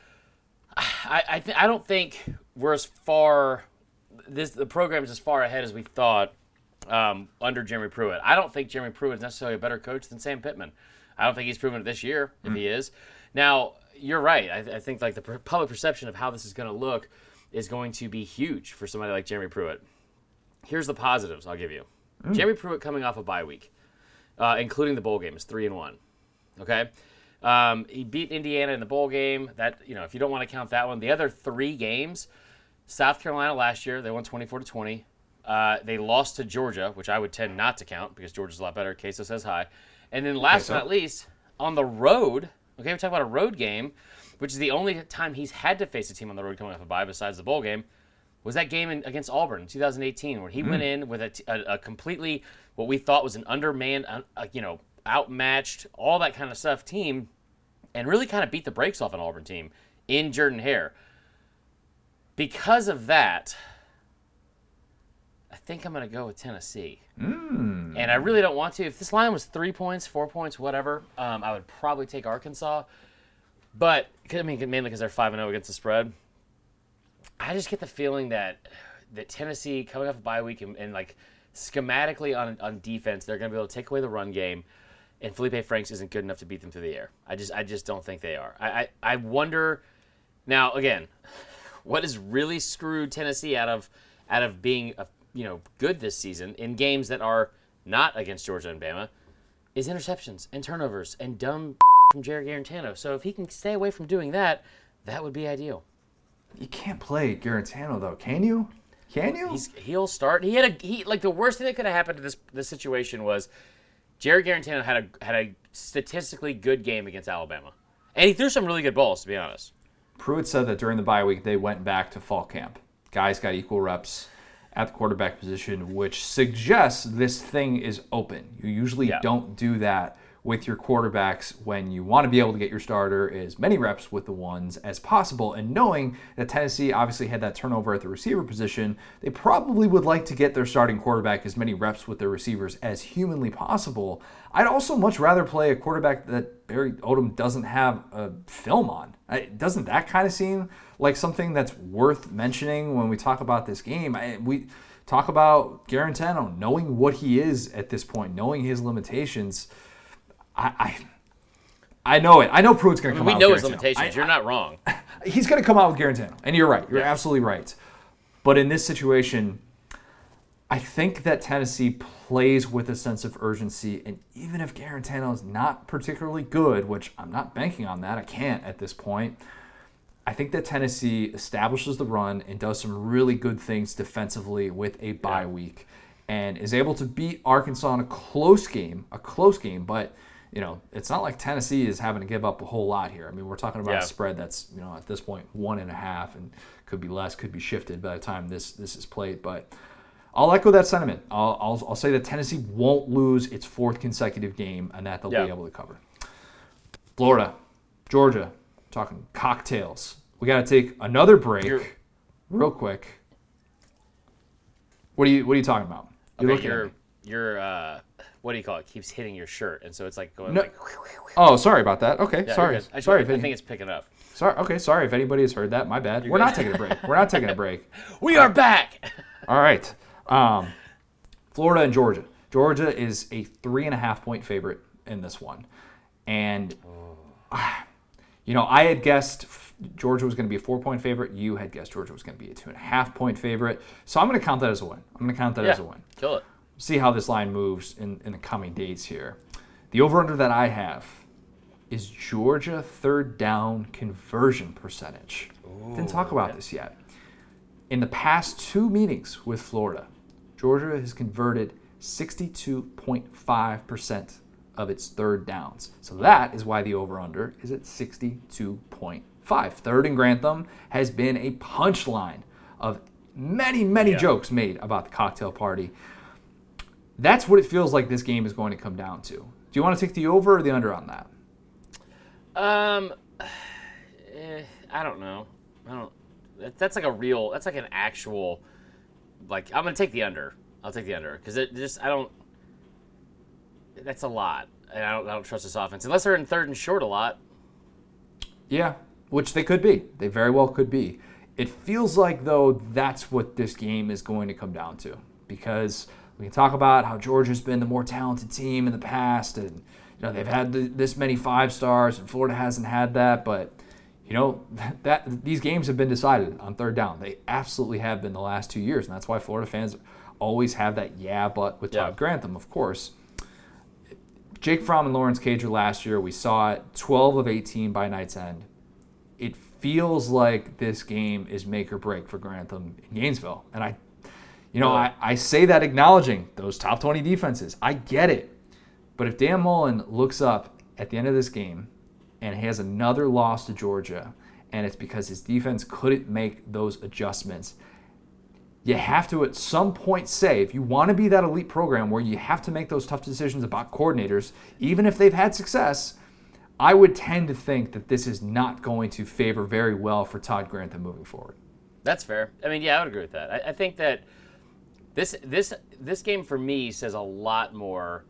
I I, th- I don't think we're as far this the program is as far ahead as we thought um, under Jeremy Pruitt. I don't think Jeremy Pruitt is necessarily a better coach than Sam Pittman. I don't think he's proven it this year, if he is. Now, you're right. I, I think like the per- public perception of how this is going to look is going to be huge for somebody like Jeremy Pruitt. Here's the positives I'll give you. Jeremy Pruitt coming off a bye week, uh, including the bowl game, is three and one. Okay. Um, he beat Indiana in the bowl game. That you know, if you don't want to count that one, the other three games, South Carolina last year they won 24 to 20. Uh, they lost to Georgia, which I would tend not to count because Georgia's a lot better. Queso says hi. And then last but not least, on the road, okay, we talk about a road game. which is the only time he's had to face a team on the road coming off a bye besides the bowl game, was that game in, against Auburn in 2018, where he went in with a, t- a- a completely what we thought was an undermanned, uh, uh, you know, outmatched, all that kind of stuff team, and really kind of beat the brakes off an Auburn team in Jordan Hare. Because of that, think I'm going to go with Tennessee. And I really don't want to. If this line was three points, four points, whatever, um, I would probably take Arkansas. But I mean, mainly because they're five and zero against the spread. I just get the feeling that that Tennessee coming off a bye week and, and like schematically on on defense, they're going to be able to take away the run game, and Feleipe Franks isn't good enough to beat them through the air. I just I just don't think they are. I I, I wonder. Now again, what has really screwed Tennessee out of out of being a, you know good this season in games that are not against Georgia and Bama is interceptions and turnovers and dumb from Jarrett Guarantano. So if he can stay away from doing that, that would be ideal. You can't play Guarantano though, can you? Can you? He's he'll start. He had a he like the worst thing that could have happened to this this situation was Jarrett Guarantano had a had a statistically good game against Alabama, and he threw some really good balls to be honest. Pruitt said that during the bye week they went back to fall camp. Guys got equal reps at the quarterback position, which suggests this thing is open. You usually Yeah. don't do that with your quarterbacks when you want to be able to get your starter as many reps with the ones as possible. And knowing that Tennessee obviously had that turnover at the receiver position, they probably would like to get their starting quarterback as many reps with their receivers as humanly possible. I'd also much rather play a quarterback that Barry Odom doesn't have a film on. Doesn't that kind of seem like something that's worth mentioning when we talk about this game? I, we talk about Guarantano knowing what he is at this point, knowing his limitations. I, I, I know it. I know Pruitt's going to come We out. know with his Guarantano. limitations. I- You're not wrong. he's going to come out with Guarantano, and you're right. You're Yeah. absolutely right. But in this situation, I think that Tennessee plays with a sense of urgency, and even if Guarantano is not particularly good, which I'm not banking on that, I can't at this point. I think that Tennessee establishes the run and does some really good things defensively with a bye Yeah. week, and is able to beat Arkansas in a close game, a close game, but. You know, it's not like Tennessee is having to give up a whole lot here. I mean, we're talking about Yeah. a spread that's you know at this point one and a half, and could be less, could be shifted by the time this this is played. But I'll echo that sentiment. I'll, I'll, I'll say that Tennessee won't lose its fourth consecutive game, and that they'll Yeah. be able to cover. Florida, Georgia, talking cocktails. We got to take another break, You're- real quick. What are you What are you talking about? You're Okay, you're you're uh, what do you call it? Keeps hitting your shirt, and so it's like going No- like. Oh, sorry about that. Okay, Yeah, sorry. I, sorry. I think it's picking up. sorry. Okay, sorry if anybody has heard that. My bad. We're good. not taking a break. We're not taking a break. We are back. All right. Um, Florida and Georgia. Georgia is a three and a half point favorite in this one. And, ah, you know, I had guessed Georgia was going to be a four point favorite. You had guessed Georgia was going to be a two and a half point favorite. So I'm going to count that as a win. I'm going to count that yeah, as a win. kill it. See how this line moves in, in the coming days here. The over under that I have is Georgia third down conversion percentage. Didn't talk about this yet. In the past two meetings with Florida, Georgia has converted 62.5% of its third downs. So that is why the over under is at 62.5. Third and Grantham has been a punchline of many, many Yeah. jokes made about the cocktail party. That's what it feels like this game is going to come down to. Do you want to take the over or the under on that? Um, eh, I don't know. I don't. that- That's like a real. That's like an actual. Like I'm gonna take the under. I'll take the under because it just I don't. That's a lot, and I don't. I don't trust this offense unless they're in third and short a lot. Yeah, which they could be. They very well could be. It feels like, though, that's what this game is going to come down to because we can talk about how Georgia's been the more talented team in the past, and you know they've had th- this many five stars, and Florida hasn't had that. But you know that these games have been decided on third down. They absolutely have been the last two years, and that's why Florida fans always have that yeah, but with Todd Yeah. Grantham, of course. Jake Fromm and Lawrence Cager last year, we saw it 12 of 18 by night's end. It feels like this game is make or break for Grantham in Gainesville. And I, you know, I, I say that acknowledging those top 20 defenses. I get it. But if Dan Mullen looks up at the end of this game and has another loss to Georgia, and it's because his defense couldn't make those adjustments. You have to at some point say, if you want to be that elite program where you have to make those tough decisions about coordinators, even if they've had success, I would tend to think that this is not going to favor very well for Todd Grantham moving forward. That's fair. I mean, yeah, I would agree with that. I, I think that this this this game for me says a lot more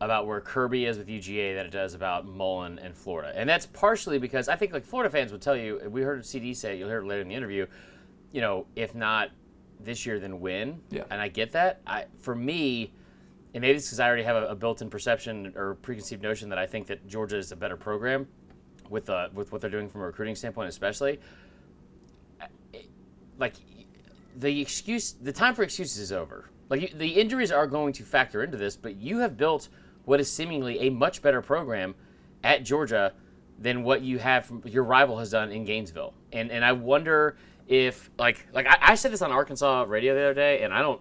about where Kirby is with UGA than it does about Mullen and Florida, and that's partially because I think like Florida fans would tell you. We heard CD say you'll hear it later in the interview. You know, if not this year, than win. Yeah. And I get that. I for me, and maybe it's because I already have a, a, built-in perception or preconceived notion that I think that Georgia is a better program with uh, with what they're doing from a recruiting standpoint, especially. Like the excuse, the time for excuses is over. Like the injuries are going to factor into this, but you have built what is seemingly a much better program at Georgia than what you have from your rival has done in Gainesville. And and I wonder if like like I, I said this on Arkansas radio the other day, and I don't,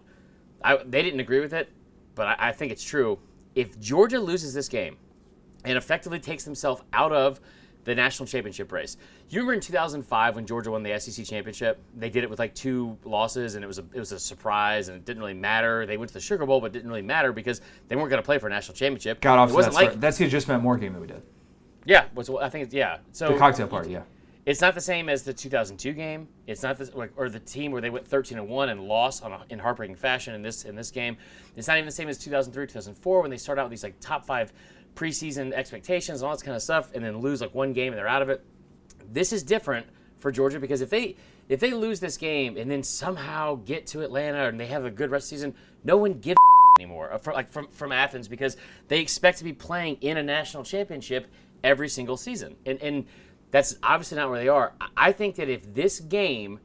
I they didn't agree with it but I, I think it's true. If Georgia loses this game and effectively takes themselves out of the national championship race. You remember in 2005 when Georgia won the SEC championship? They did it with like two losses, and it was a, it was a surprise, and it didn't really matter. They went to the Sugar Bowl, but it didn't really matter because they weren't going to play for a national championship. Got off. It wasn't that like that's the just meant more game that we did. Yeah, was I think it's, yeah. So the cocktail party, yeah. It's not the same as the 2002 game. It's not the like, or the team where they went 13 and one and lost on a, in heartbreaking fashion in this in this game. It's not even the same as 2003, 2004 when they start out with these like top five preseason expectations and all this kind of stuff, and then lose like one game and they're out of it. This is different for Georgia because if they if they lose this game and then somehow get to Atlanta and they have a good rest season, no one gives anymore uh, for, like from from Athens because they expect to be playing in a national championship every single season. And and that's obviously not where they are. I think that if this game,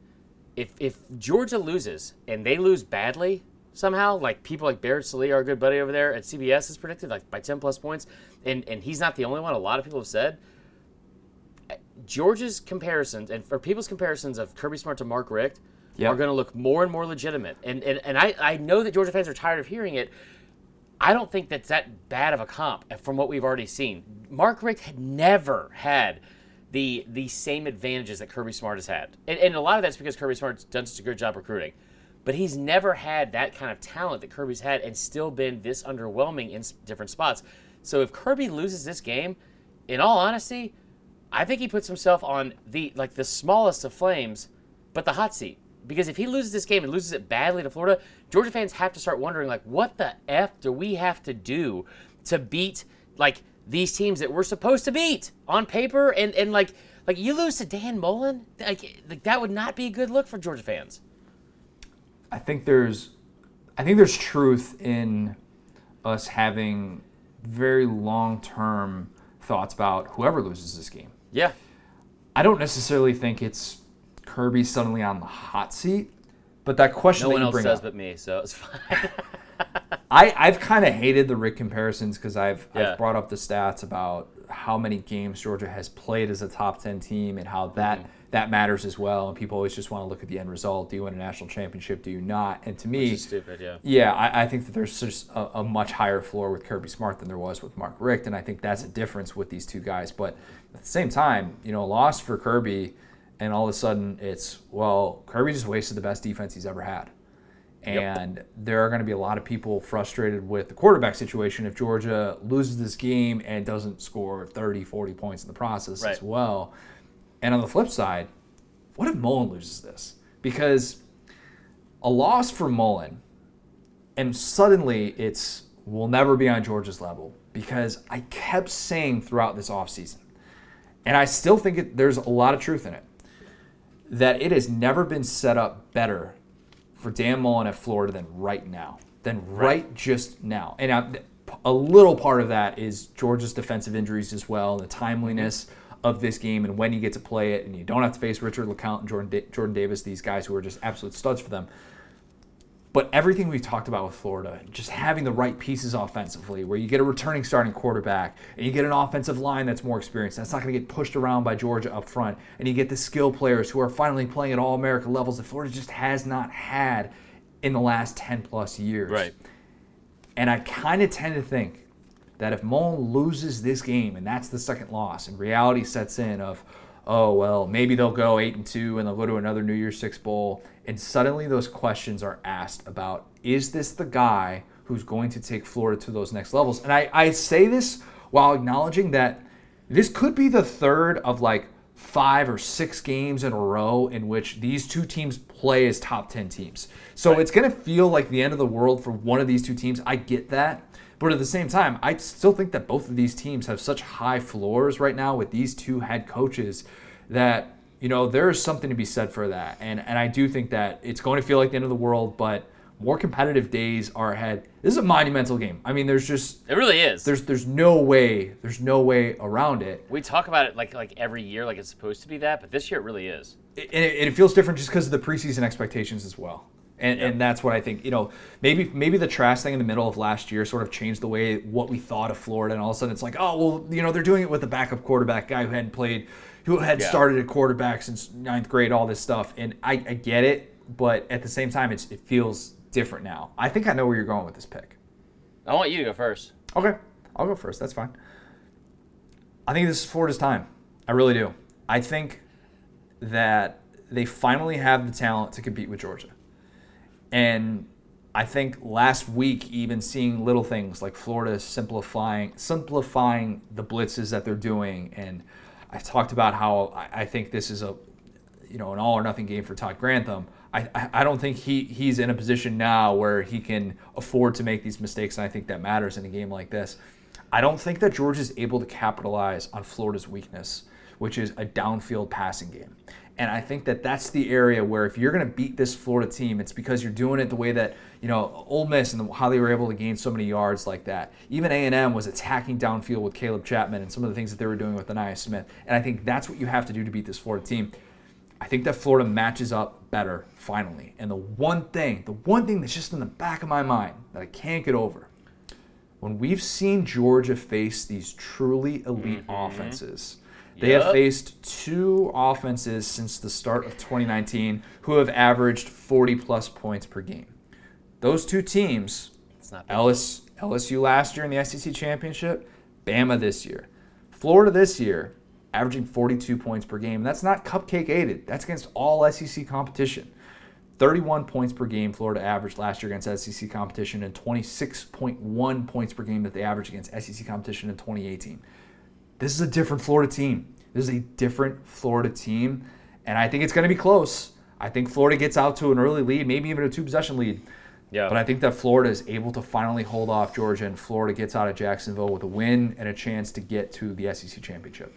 if if Georgia loses and they lose badly somehow, like people like Barrett Sallee, our good buddy over there at CBS, has predicted like by ten plus points, and and he's not the only one. A lot of people have said. Georgia's comparisons and for people's comparisons of Kirby Smart to Mark Richt yep. are going to look more and more legitimate. And, and, and I, I know that Georgia fans are tired of hearing it. I don't think that's that bad of a comp from what we've already seen. Mark Richt had never had the the same advantages that Kirby Smart has had. And, and a lot of that's because Kirby Smart's done such a good job recruiting. But he's never had that kind of talent that Kirby's had and still been this underwhelming in different spots. So if Kirby loses this game, in all honesty, I think he puts himself on the like the smallest of flames, but the hot seat. Because if he loses this game and loses it badly to Florida, Georgia fans have to start wondering like what the F do we have to do to beat like these teams that we're supposed to beat on paper and, and like like you lose to Dan Mullen, like, like that would not be a good look for Georgia fans. I think there's I think there's truth in us having very long term thoughts about whoever loses this game. Yeah. I don't necessarily think it's Kirby suddenly on the hot seat, but that question no that one else does but me, so it's fine. I, I've kind of hated the Richt comparisons because I've, yeah. I've brought up the stats about how many games Georgia has played as a top 10 team and how that mm-hmm. that matters as well. And people always just want to look at the end result. Do you win a national championship? Do you not? And to me, stupid, yeah. Yeah, I, I, think that there's just a, a, much higher floor with Kirby Smart than there was with Mark Richt. And I think that's a difference with these two guys. But at the same time, you know, a loss for Kirby, and all of a sudden it's, well, Kirby just wasted the best defense he's ever had. And yep. there are going to be a lot of people frustrated with the quarterback situation if Georgia loses this game and doesn't score 30, 40 points in the process right. as well. And on the flip side, what if Mullen loses this? Because a loss for Mullen, and suddenly it's will never be on Georgia's level because I kept saying throughout this offseason, and I still think it, there's a lot of truth in it, that it has never been set up better for Dan Mullen at Florida than right now, than right, right just now. And I, a little part of that is Georgia's defensive injuries as well, the timeliness of this game and when you get to play it, and you don't have to face Richard LeCounte and Jordan, da- Jordan Davis, these guys who are just absolute studs for them. But everything we've talked about with Florida, just having the right pieces offensively, where you get a returning starting quarterback and you get an offensive line that's more experienced, that's not going to get pushed around by Georgia up front, and you get the skill players who are finally playing at all America levels that Florida just has not had in the last 10 plus years. Right. And I kind of tend to think that if Mullen loses this game and that's the second loss, and reality sets in of, oh well, maybe they'll go eight and two and they'll go to another New Year's Six bowl, and suddenly those questions are asked about, is this the guy who's going to take Florida to those next levels? And I, I say this while acknowledging that this could be the third of like five or six games in a row in which these two teams play as top 10 teams. So right. it's going to feel like the end of the world for one of these two teams. I get that. But at the same time, I still think that both of these teams have such high floors right now with these two head coaches that, you know, there's something to be said for that. And and I do think that it's going to feel like the end of the world, but more competitive days are ahead. This is a monumental game. I mean, there's just it really is. There's there's no way there's no way around it. We talk about it like like every year, like it's supposed to be that, but this year it really is. It, and it, it feels different just because of the preseason expectations as well. And, yep. and that's what I think. You know, maybe maybe the trash thing in the middle of last year sort of changed the way what we thought of Florida, and all of a sudden it's like, oh well, you know, they're doing it with a backup quarterback guy who hadn't played, who had yeah. started at quarterback since ninth grade, all this stuff. And I, I get it, but at the same time, it's it feels different now. I think I know where you're going with this pick. I want you to go first. Okay, I'll go first. That's fine. I think this is Florida's time. I really do. I think that they finally have the talent to compete with Georgia. And I think last week, even seeing little things like Florida simplifying simplifying the blitzes that they're doing, and I talked about how I, think this is a you know an all or nothing game for Todd Grantham. I, I don't think he, he's in a position now where he can afford to make these mistakes, and I think that matters in a game like this. I don't think that George is able to capitalize on Florida's weakness, which is a downfield passing game. And I think that that's the area where if you're going to beat this Florida team, it's because you're doing it the way that you know Ole Miss and how they were able to gain so many yards like that. Even A&M was attacking downfield with Caleb Chapman and some of the things that they were doing with Ainias Smith. And I think that's what you have to do to beat this Florida team. I think that Florida matches up better finally. And the one thing, the one thing that's just in the back of my mind that I can't get over, when we've seen Georgia face these truly elite mm-hmm. offenses they yep. have faced two offenses since the start of 2019 who have averaged 40 plus points per game. Those two teams, Ellis, LSU last year in the SEC championship, Bama this year, Florida this year, averaging 42 points per game. That's not cupcake aided. That's against all SEC competition. 31 points per game Florida averaged last year against SEC competition and 26.1 points per game that they averaged against SEC competition in 2018. This is a different Florida team. This is a different Florida team, and I think it's going to be close. I think Florida gets out to an early lead, maybe even a two possession lead. Yeah. But I think that Florida is able to finally hold off Georgia, and Florida gets out of Jacksonville with a win and a chance to get to the SEC championship.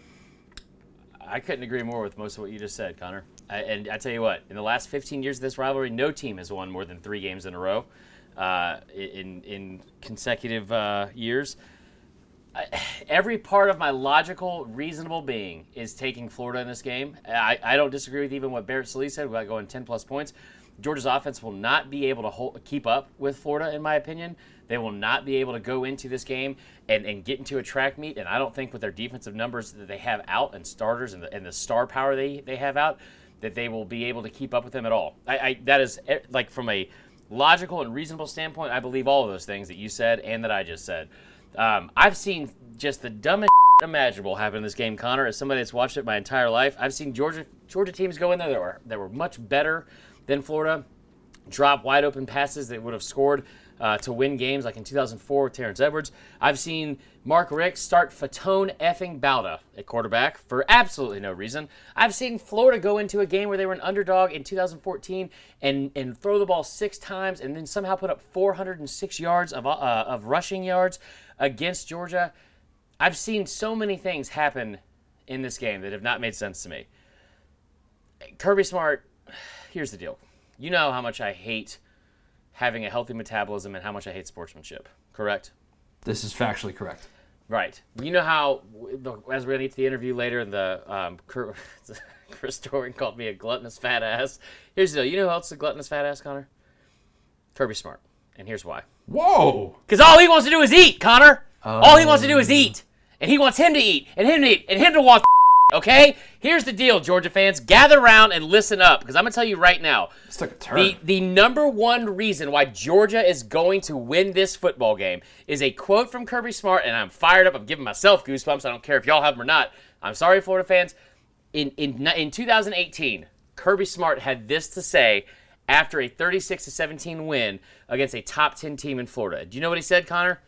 I couldn't agree more with most of what you just said, Connor. I, and I tell you what, in the last 15 years of this rivalry, no team has won more than three games in a row uh, in in consecutive uh, years every part of my logical, reasonable being is taking Florida in this game. I, I don't disagree with even what Barrett Sallee said about going 10 plus points. Georgia's offense will not be able to hold, keep up with Florida, in my opinion. They will not be able to go into this game and, and get into a track meet. And I don't think with their defensive numbers that they have out and starters and the, and the star power they, they have out, that they will be able to keep up with them at all. I, I that is eh, like from a logical and reasonable standpoint, I believe all of those things that you said and that I just said. Um, I've seen just the dumbest imaginable happen in this game, Connor. As somebody that's watched it my entire life, I've seen Georgia Georgia teams go in there that were that were much better than Florida, drop wide open passes that would have scored uh, to win games, like in 2004 with Terrence Edwards. I've seen Mark Richt start Faton effing Bauta at quarterback for absolutely no reason. I've seen Florida go into a game where they were an underdog in 2014 and, and throw the ball six times and then somehow put up 406 yards of, uh, of rushing yards against Georgia. I've seen so many things happen in this game that have not made sense to me. Kirby Smart, here's the deal. You know how much I hate having a healthy metabolism and how much I hate sportsmanship, correct? This is factually correct. Right. You know how, as we're going to get to the interview later, and the um, Chris Doering called me a gluttonous fat ass. Here's the deal. You know who else is a gluttonous fat ass, Connor? Kirby Smart. And here's why. Whoa! Because all he wants to do is eat, Connor. Um, all he wants to do is eat, and he wants him to eat, and him to eat, and him to want Okay? Here's the deal, Georgia fans. Gather around and listen up, because I'm going to tell you right now. This took a turn. The, the number one reason why Georgia is going to win this football game is a quote from Kirby Smart, and I'm fired up. I'm giving myself goosebumps. I don't care if y'all have them or not. I'm sorry, Florida fans. In, in, in 2018, Kirby Smart had this to say after a 36 to 17 win against a top 10 team in Florida. Do you know what he said, Connor?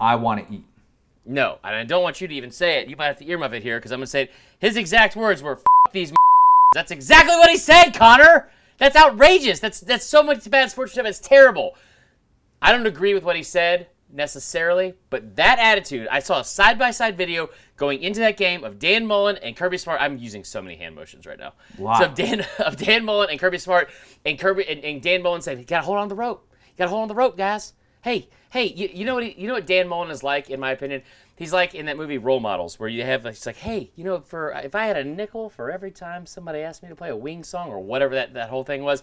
I want to eat. No, and I don't want you to even say it. You might have to earmuff it here because I'm going to say it. His exact words were, F these That's exactly what he said, Connor. That's outrageous. That's that's so much bad sportsmanship. It's terrible. I don't agree with what he said necessarily, but that attitude, I saw a side by side video going into that game of Dan Mullen and Kirby Smart. I'm using so many hand motions right now. Wow. So of Dan of Dan Mullen and Kirby Smart and Kirby and, and Dan Mullen said, "You got to hold on the rope. You got to hold on the rope, guys." Hey, hey, you, you know what he, you know what Dan Mullen is like, in my opinion. He's like in that movie Role Models, where you have he's like, hey, you know, for if I had a nickel for every time somebody asked me to play a wing song or whatever that, that whole thing was.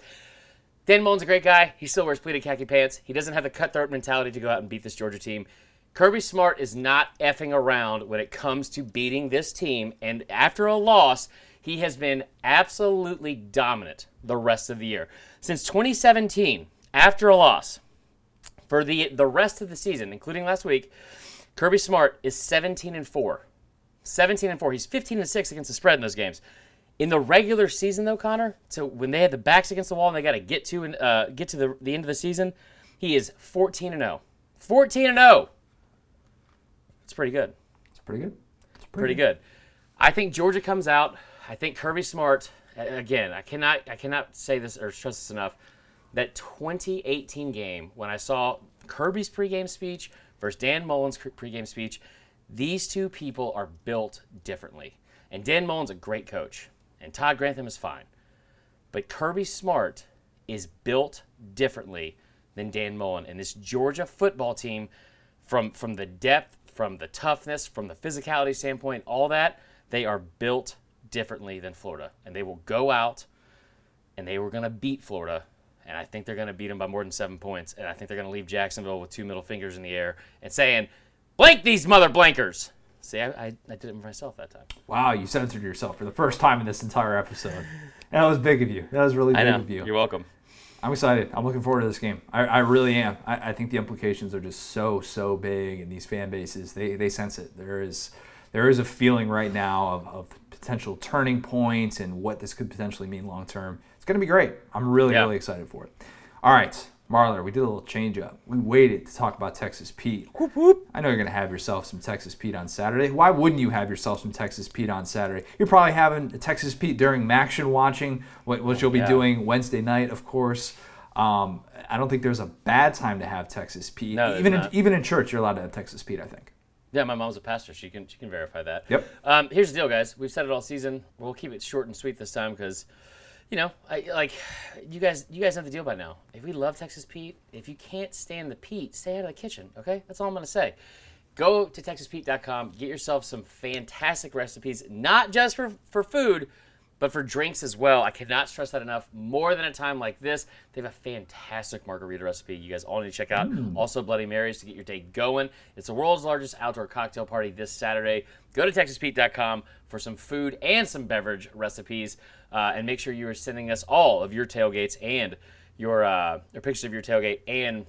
Dan Mullen's a great guy. He still wears pleated khaki pants. He doesn't have the cutthroat mentality to go out and beat this Georgia team. Kirby Smart is not effing around when it comes to beating this team. And after a loss, he has been absolutely dominant the rest of the year. Since 2017, after a loss, for the the rest of the season, including last week, Kirby Smart is 17 and 4. 17 and 4. He's 15 and 6 against the spread in those games. In the regular season, though, Connor, so when they had the backs against the wall and they got to get to and uh, get to the, the end of the season, he is 14 and 0. 14 and 0. It's pretty good. It's pretty good. It's Pretty good. I think Georgia comes out. I think Kirby Smart. Again, I cannot I cannot say this or stress this enough. That 2018 game when I saw Kirby's pregame speech versus Dan Mullen's pregame speech, these two people are built differently. And Dan Mullen's a great coach, and Todd Grantham is fine. But Kirby Smart is built differently than Dan Mullen. And this Georgia football team, from from the depth, from the toughness, from the physicality standpoint, all that, they are built differently than Florida. And they will go out and they were going to beat Florida. And I think they're going to beat them by more than seven points. And I think they're going to leave Jacksonville with two middle fingers in the air and saying, blank these mother blankers. See, I, I, I did it myself that time. Wow, you censored yourself for the first time in this entire episode. That was big of you. That was really big of you. You're welcome. I'm excited. I'm looking forward to this game. I, I really am. I, I think the implications are just so so big, and these fan bases they, they sense it. There is there is a feeling right now of, of potential turning points and what this could potentially mean long term. It's going to be great. I'm really Yeah. really excited for it. All right, Marler, we did a little change up. We waited to talk about Texas Pete. I know you're going to have yourself some Texas Pete on Saturday. Why wouldn't you have yourself some Texas Pete on Saturday? You're probably having Texas Pete during Maction watching, wh- which you'll be Yeah. doing Wednesday night, of course. Um, I don't think there's a bad time to have Texas Pete. No, even in, even in church, you're allowed to have Texas Pete. I think. Yeah, my mom's a pastor. She can she can verify that. Yep. Um, here's the deal, guys. We've said it all season. We'll keep it short and sweet this time because, you know, I like you guys. You guys know the deal by now. If we love Texas Pete, if you can't stand the Pete, stay out of the kitchen. Okay, that's all I'm gonna say. Go to TexasPete.com. Get yourself some fantastic recipes, not just for for food, but for drinks as well. I cannot stress that enough. More than a time like this, they have a fantastic margarita recipe you guys all need to check out. Mm. Also, Bloody Marys to get your day going. It's the world's largest outdoor cocktail party this Saturday. Go to TexasPete.com for some food and some beverage recipes, uh, and make sure you are sending us all of your tailgates and your uh, or pictures of your tailgate and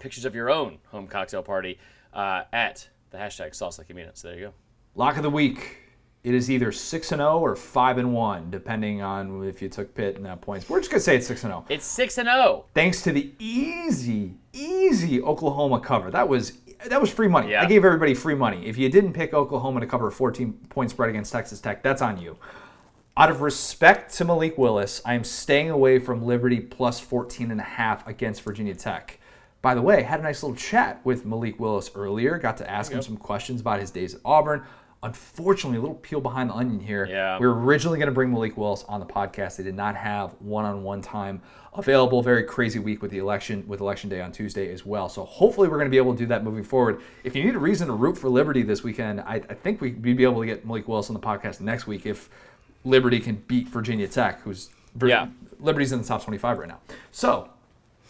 pictures of your own home cocktail party uh, at the hashtag Sauce Like You Mean It. So there you go. Lock of the week. It is either six and zero or five and one, depending on if you took Pitt and that points. We're just gonna say it's six and zero. It's six and oh. zero. thanks to the easy, easy Oklahoma cover. That was that was free money. Yeah. I gave everybody free money. If you didn't pick Oklahoma to cover a 14 point spread against Texas Tech, that's on you. Out of respect to Malik Willis, I am staying away from Liberty plus 14 and a half against Virginia Tech. By the way, had a nice little chat with Malik Willis earlier. Got to ask him some questions about his days at Auburn. Unfortunately, a little peel behind the onion here. Yeah. We were originally going to bring Malik Willis on the podcast. They did not have one-on-one time available. Very crazy week with the election, with election day on Tuesday as well. So hopefully we're going to be able to do that moving forward. If you need a reason to root for Liberty this weekend, I, I think we'd be able to get Malik Willis on the podcast next week if Liberty can beat Virginia Tech, who's Yeah. Liberty's in the top 25 right now. So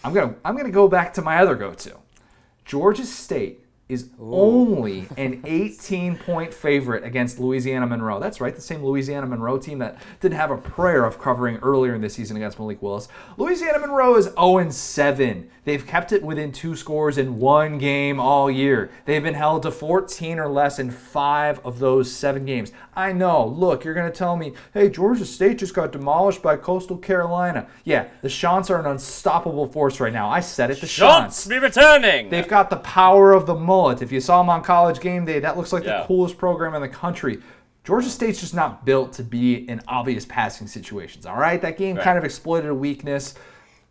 I'm gonna I'm gonna go back to my other go-to. Georgia State is only an 18 point favorite against Louisiana Monroe. That's right, the same Louisiana Monroe team that didn't have a prayer of covering earlier in the season against Malik Willis. Louisiana Monroe is 0 7. They've kept it within two scores in one game all year. They've been held to 14 or less in five of those seven games. I know, look, you're going to tell me, hey, Georgia State just got demolished by Coastal Carolina. Yeah, the Chants are an unstoppable force right now. I said it, the Chants. be returning. They've got the power of the mullet. If you saw them on college game day, that looks like Yeah. the coolest program in the country. Georgia State's just not built to be in obvious passing situations. All right, that game Right. kind of exploited a weakness,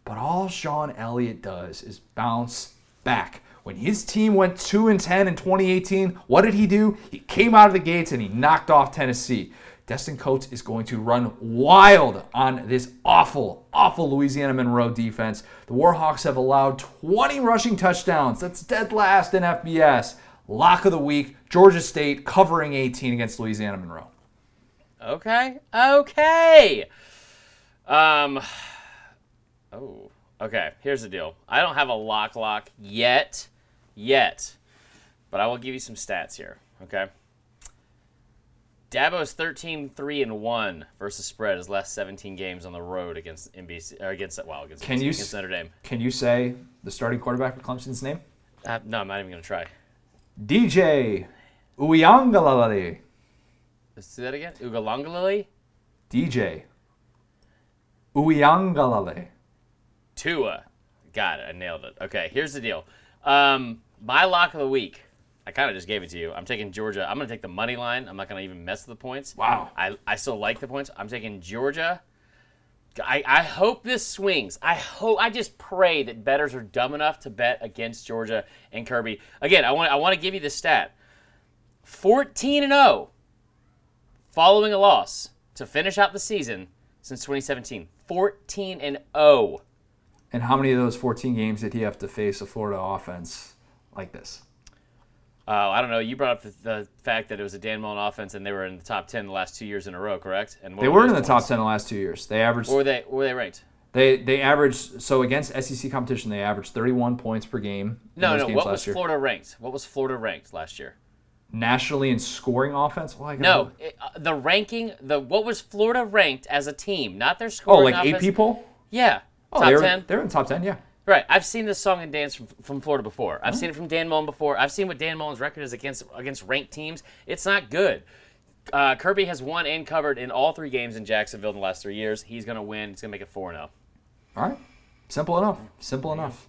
but all Shawn Elliott does is bounce back. When his team went 2 and 10 in 2018, what did he do? He came out of the gates and he knocked off Tennessee. Destin Coates is going to run wild on this awful, awful Louisiana Monroe defense. The Warhawks have allowed 20 rushing touchdowns. That's dead last in FBS. Lock of the week, Georgia State covering 18 against Louisiana Monroe. Okay. Okay. Um. Oh. Okay. Here's the deal. I don't have a lock lock yet, yet, but I will give you some stats here. Okay. Dabo is 13 3 and 1 versus spread his last 17 games on the road against NBC or against well against, Can NBC, you against Notre Dame. Can you say the starting quarterback for Clemson's name? Uh, no, I'm not even gonna try. DJ Uyangalale. Let's see that again. Ugalangalili? DJ Uyangalale. Tua. Got it. I nailed it. Okay, here's the deal. Um, my lock of the week. I kind of just gave it to you. I'm taking Georgia. I'm going to take the money line. I'm not going to even mess with the points. Wow. I, I still like the points. I'm taking Georgia. I, I hope this swings. I hope I just pray that bettors are dumb enough to bet against Georgia and Kirby. Again, I want I want to give you the stat. 14 and 0 following a loss to finish out the season since 2017. 14 and oh. 0. And how many of those 14 games did he have to face a Florida offense like this? Uh, I don't know. You brought up the, the fact that it was a Dan Mullen offense, and they were in the top ten the last two years in a row, correct? And They were in the top 10 the last two years. They averaged Or were they were they ranked? they they averaged so against SEC competition they averaged 31 points per game. No, no. What was year. Florida ranked? What was Florida ranked last year? Nationally in scoring offense? Well, I No, it, uh, the ranking. The what was Florida ranked as a team, not their scoring. Oh, scoring. like eight offense. people? Yeah, Oh, top they were, ten. They're in the top 10, yeah. Right. I've seen this song and dance from, from Florida before. I've seen it from Dan Mullen before. I've seen what Dan Mullen's record is against against ranked teams. It's not good. Uh, Kirby has won and covered in all three games in Jacksonville in the last three years. He's going to win. He's going to make it 4 0. All right. Simple enough. Simple enough.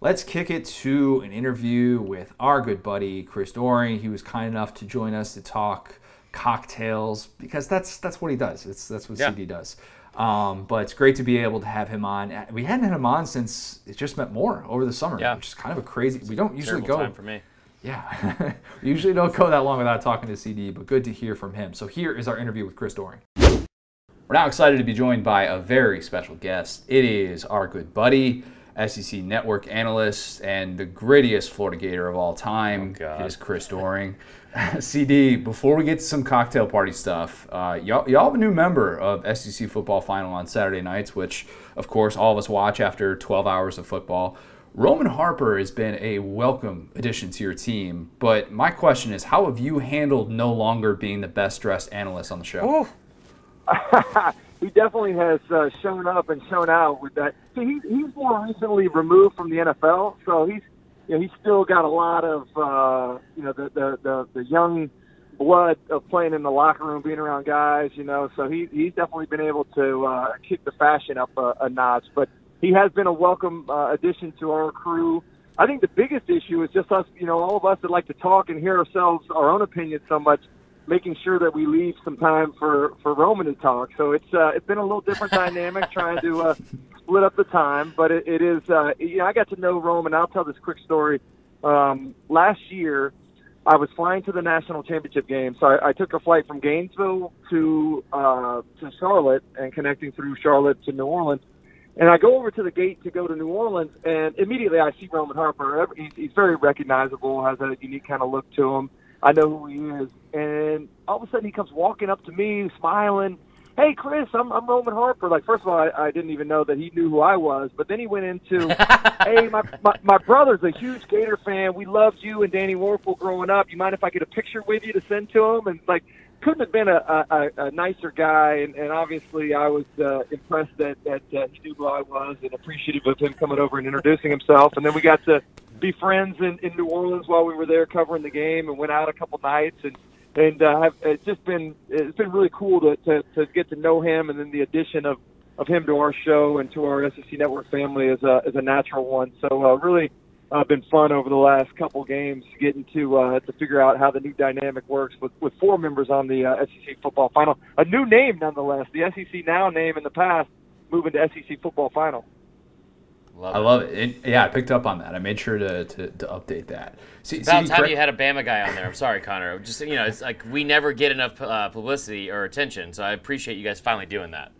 Let's kick it to an interview with our good buddy Chris Doering. He was kind enough to join us to talk cocktails because that's that's what he does. It's that's what Yeah. CD does. Um, but it's great to be able to have him on. We hadn't had him on since it just meant more over the summer, Yeah. which is kind of a crazy. We don't usually go. time for me. Yeah, we usually don't go that long without talking to CD, but good to hear from him. So here is our interview with Chris Doering. We're now excited to be joined by a very special guest. It is our good buddy, SEC Network analyst, and the grittiest Florida Gator of all time. Oh, is Chris Doering. CD, before we get to some cocktail party stuff, uh, y'all, y'all have a new member of SEC Football Final on Saturday nights, which, of course, all of us watch after 12 hours of football. Roman Harper has been a welcome addition to your team, but my question is, how have you handled no longer being the best dressed analyst on the show? he definitely has uh, shown up and shown out with that. He's, he's more recently removed from the NFL, so he's you know, he's still got a lot of uh, you know the, the the the young blood of playing in the locker room, being around guys. You know, so he he's definitely been able to uh, kick the fashion up a, a notch. But he has been a welcome uh, addition to our crew. I think the biggest issue is just us, you know, all of us that like to talk and hear ourselves, our own opinions so much making sure that we leave some time for for Roman to talk. So it's uh, it's been a little different dynamic trying to uh, split up the time, but it, it is. Uh, you know, I got to know Roman. I'll tell this quick story. Um, last year, I was flying to the national championship game, so I, I took a flight from Gainesville to uh, to Charlotte and connecting through Charlotte to New Orleans. And I go over to the gate to go to New Orleans, and immediately I see Roman Harper. He's, he's very recognizable, has a unique kind of look to him. I know who he is. And all of a sudden he comes walking up to me, smiling, hey, Chris, I'm, I'm Roman Harper. Like, first of all, I, I didn't even know that he knew who I was. But then he went into, hey, my, my my brother's a huge Gator fan. We loved you and Danny Wuerffel growing up. You mind if I get a picture with you to send to him? And like, couldn't have been a, a, a nicer guy. And, and obviously, I was uh, impressed that that uh, he knew who I was and appreciative of him coming over and introducing himself. And then we got to be friends in, in New Orleans while we were there covering the game, and went out a couple nights and and uh, have, it's just been it's been really cool to, to to get to know him, and then the addition of of him to our show and to our SEC Network family is a is a natural one. So uh, really uh, been fun over the last couple games getting to uh, to figure out how the new dynamic works with with four members on the uh, SEC football final. A new name nonetheless. The SEC now name in the past moving to SEC football final. Love I love it. it. Yeah, I picked up on that. I made sure to, to, to update that. See, About see, time correct- you had a Bama guy on there. I'm sorry, Connor. Just you know, it's like we never get enough uh, publicity or attention, so I appreciate you guys finally doing that.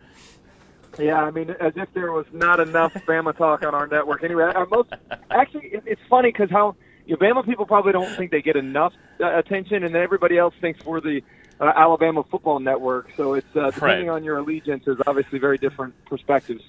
Yeah, I mean, as if there was not enough Bama talk on our network. Anyway, I, most actually, it, it's funny because how you know, Bama people probably don't think they get enough uh, attention, and then everybody else thinks we're the uh, Alabama Football Network. So it's uh, depending right. on your allegiance is obviously very different perspectives.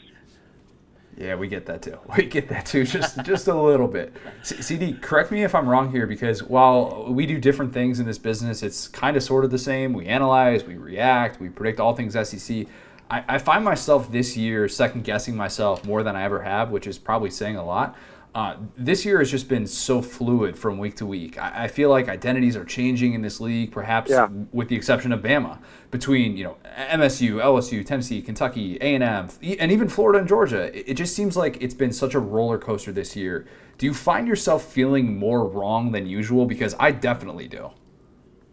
Yeah, we get that too. We get that too, just just a little bit. CD, correct me if I'm wrong here, because while we do different things in this business, it's kind of sort of the same. We analyze, we react, we predict all things SEC. I, I find myself this year second guessing myself more than I ever have, which is probably saying a lot. Uh, this year has just been so fluid from week to week. I, I feel like identities are changing in this league, perhaps yeah. with the exception of Bama, between you know MSU, LSU, Tennessee, Kentucky, A and M, and even Florida and Georgia. It, it just seems like it's been such a roller coaster this year. Do you find yourself feeling more wrong than usual? Because I definitely do.